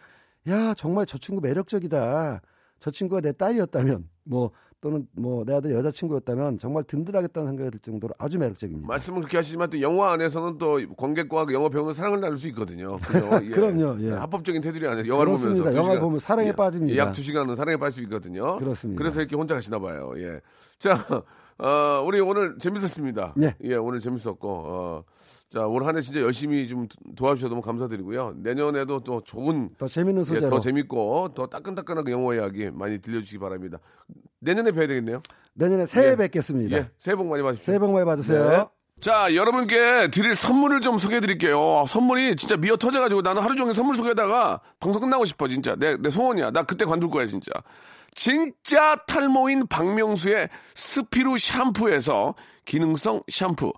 [SPEAKER 4] 야 정말 저 친구 매력적이다. 저 친구가 내 딸이었다면 뭐 또는 뭐 내 아들 여자친구였다면 정말 든든하겠다는 생각이 들 정도로 아주 매력적입니다.
[SPEAKER 1] 말씀을 그렇게 하시지만 또 영화 안에서는 또 관객과 영화 배우는 사랑을 나눌 수 있거든요. [laughs] 예.
[SPEAKER 4] 그럼요, 예.
[SPEAKER 1] 합법적인 테두리 안에서 영화를
[SPEAKER 4] 그렇습니다.
[SPEAKER 1] 보면서 시간-
[SPEAKER 4] 보면 사랑에
[SPEAKER 1] 예.
[SPEAKER 4] 빠집니다.
[SPEAKER 1] 약 두 시간은 사랑에 빠질 수 있거든요.
[SPEAKER 4] 그렇습니다.
[SPEAKER 1] 그래서 이렇게 혼자 가시나 봐요. 예. 자, 어, 우리 오늘 재밌었습니다.
[SPEAKER 4] 네.
[SPEAKER 1] 예, 오늘 재밌었고, 어, 자, 올 한 해 진짜 열심히 좀 도와주셔서 너무 감사드리고요. 내년에도 또 좋은
[SPEAKER 4] 더 재밌는
[SPEAKER 1] 예,
[SPEAKER 4] 소재로
[SPEAKER 1] 더 재밌고 더 따끈따끈한 영화 이야기 많이 들려주시기 바랍니다. 내년에 뵈야 되겠네요.
[SPEAKER 4] 내년에 새해
[SPEAKER 1] 예.
[SPEAKER 4] 뵙겠습니다.
[SPEAKER 1] 예, 새해 복 많이 받으십시오.
[SPEAKER 4] 새해 복 많이 받으세요.
[SPEAKER 1] 네. 자, 여러분께 드릴 선물을 좀 소개해 드릴게요. 선물이 진짜 미어 터져가지고 나는 하루 종일 선물 소개하다가 방송 끝나고 싶어, 진짜. 내, 내 소원이야. 나 그때 관둘 거야, 진짜. 진짜 탈모인 박명수의 스피루 샴푸에서 기능성 샴푸.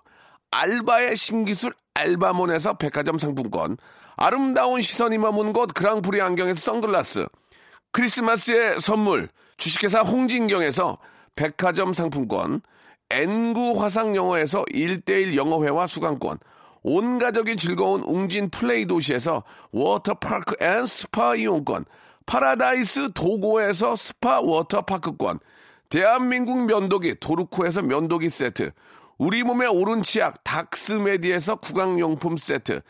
[SPEAKER 1] 알바의 신기술 알바몬에서 백화점 상품권. 아름다운 시선이 머문 곳 그랑프리 안경에서 선글라스. 크리스마스의 선물 주식회사 홍진경에서 백화점 상품권 엔구 화상영어에서 1대1 영어회화 수강권 온 가족이 즐거운 웅진 플레이 도시에서 워터파크 and 스파 이용권 파라다이스 도고에서 스파 워터파크권 대한민국 면도기 도루코에서 면도기 세트 우리 몸의 오른 치약 닥스메디에서 구강용품 세트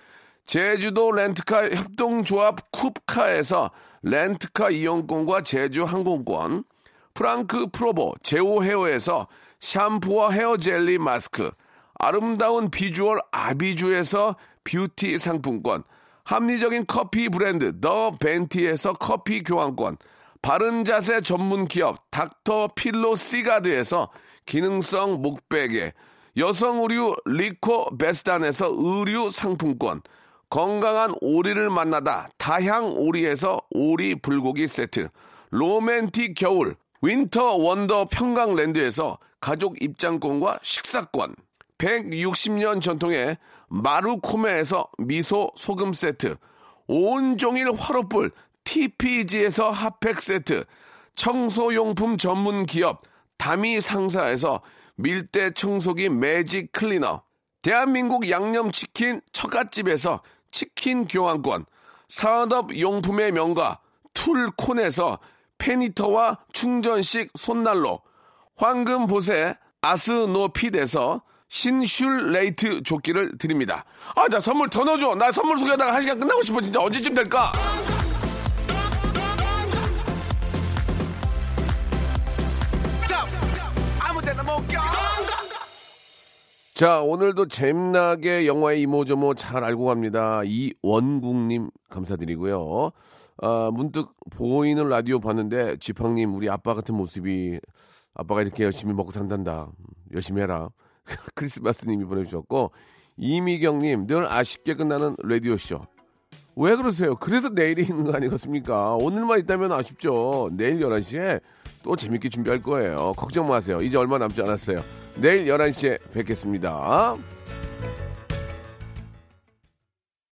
[SPEAKER 1] 제주도 렌트카 협동조합 쿱카에서 렌트카 이용권과 제주 항공권, 프랑크 프로보 제오 헤어에서 샴푸와 헤어 젤리 마스크, 아름다운 비주얼 아비주에서 뷰티 상품권, 합리적인 커피 브랜드 더 벤티에서 커피 교환권, 바른 자세 전문 기업 닥터 필로 시가드에서 기능성 목베개, 여성 의류 리코 베스단에서 의류 상품권, 건강한 오리를 만나다 다향 오리에서 오리 불고기 세트, 로맨틱 겨울 윈터 원더 평강랜드에서 가족 입장권과 식사권, 160년 전통의 마루코메에서 미소 소금 세트, 온종일 화로불 TPG에서 핫팩 세트, 청소용품 전문 기업 다미 상사에서 밀대 청소기 매직 클리너, 대한민국 양념치킨 처갓집에서 치킨 교환권, 산업용품의 명가 툴콘에서 페니터와 충전식 손난로, 황금보세 아스노핏에서 신슐레이트 조끼를 드립니다. 아, 나 선물 더 넣어줘. 나 선물 소개하다가 한 시간 끝나고 싶어. 진짜 언제쯤 될까? 자, 오늘도 잼나게 영화의 이모저모 잘 알고 갑니다. 이원국님 감사드리고요. 아, 문득 보이는 라디오 봤는데 지팡님 우리 아빠 같은 모습이 아빠가 이렇게 열심히 먹고 산단다. 열심히 해라. [laughs] 크리스마스님이 보내주셨고 이미경님 늘 아쉽게 끝나는 라디오 쇼. 왜 그러세요? 그래서 내일이 있는 거 아니겠습니까? 오늘만 있다면 아쉽죠. 내일 11시에 또 재밌게 준비할 거예요. 걱정 마세요. 이제 얼마 남지 않았어요. 내일 11시에 뵙겠습니다.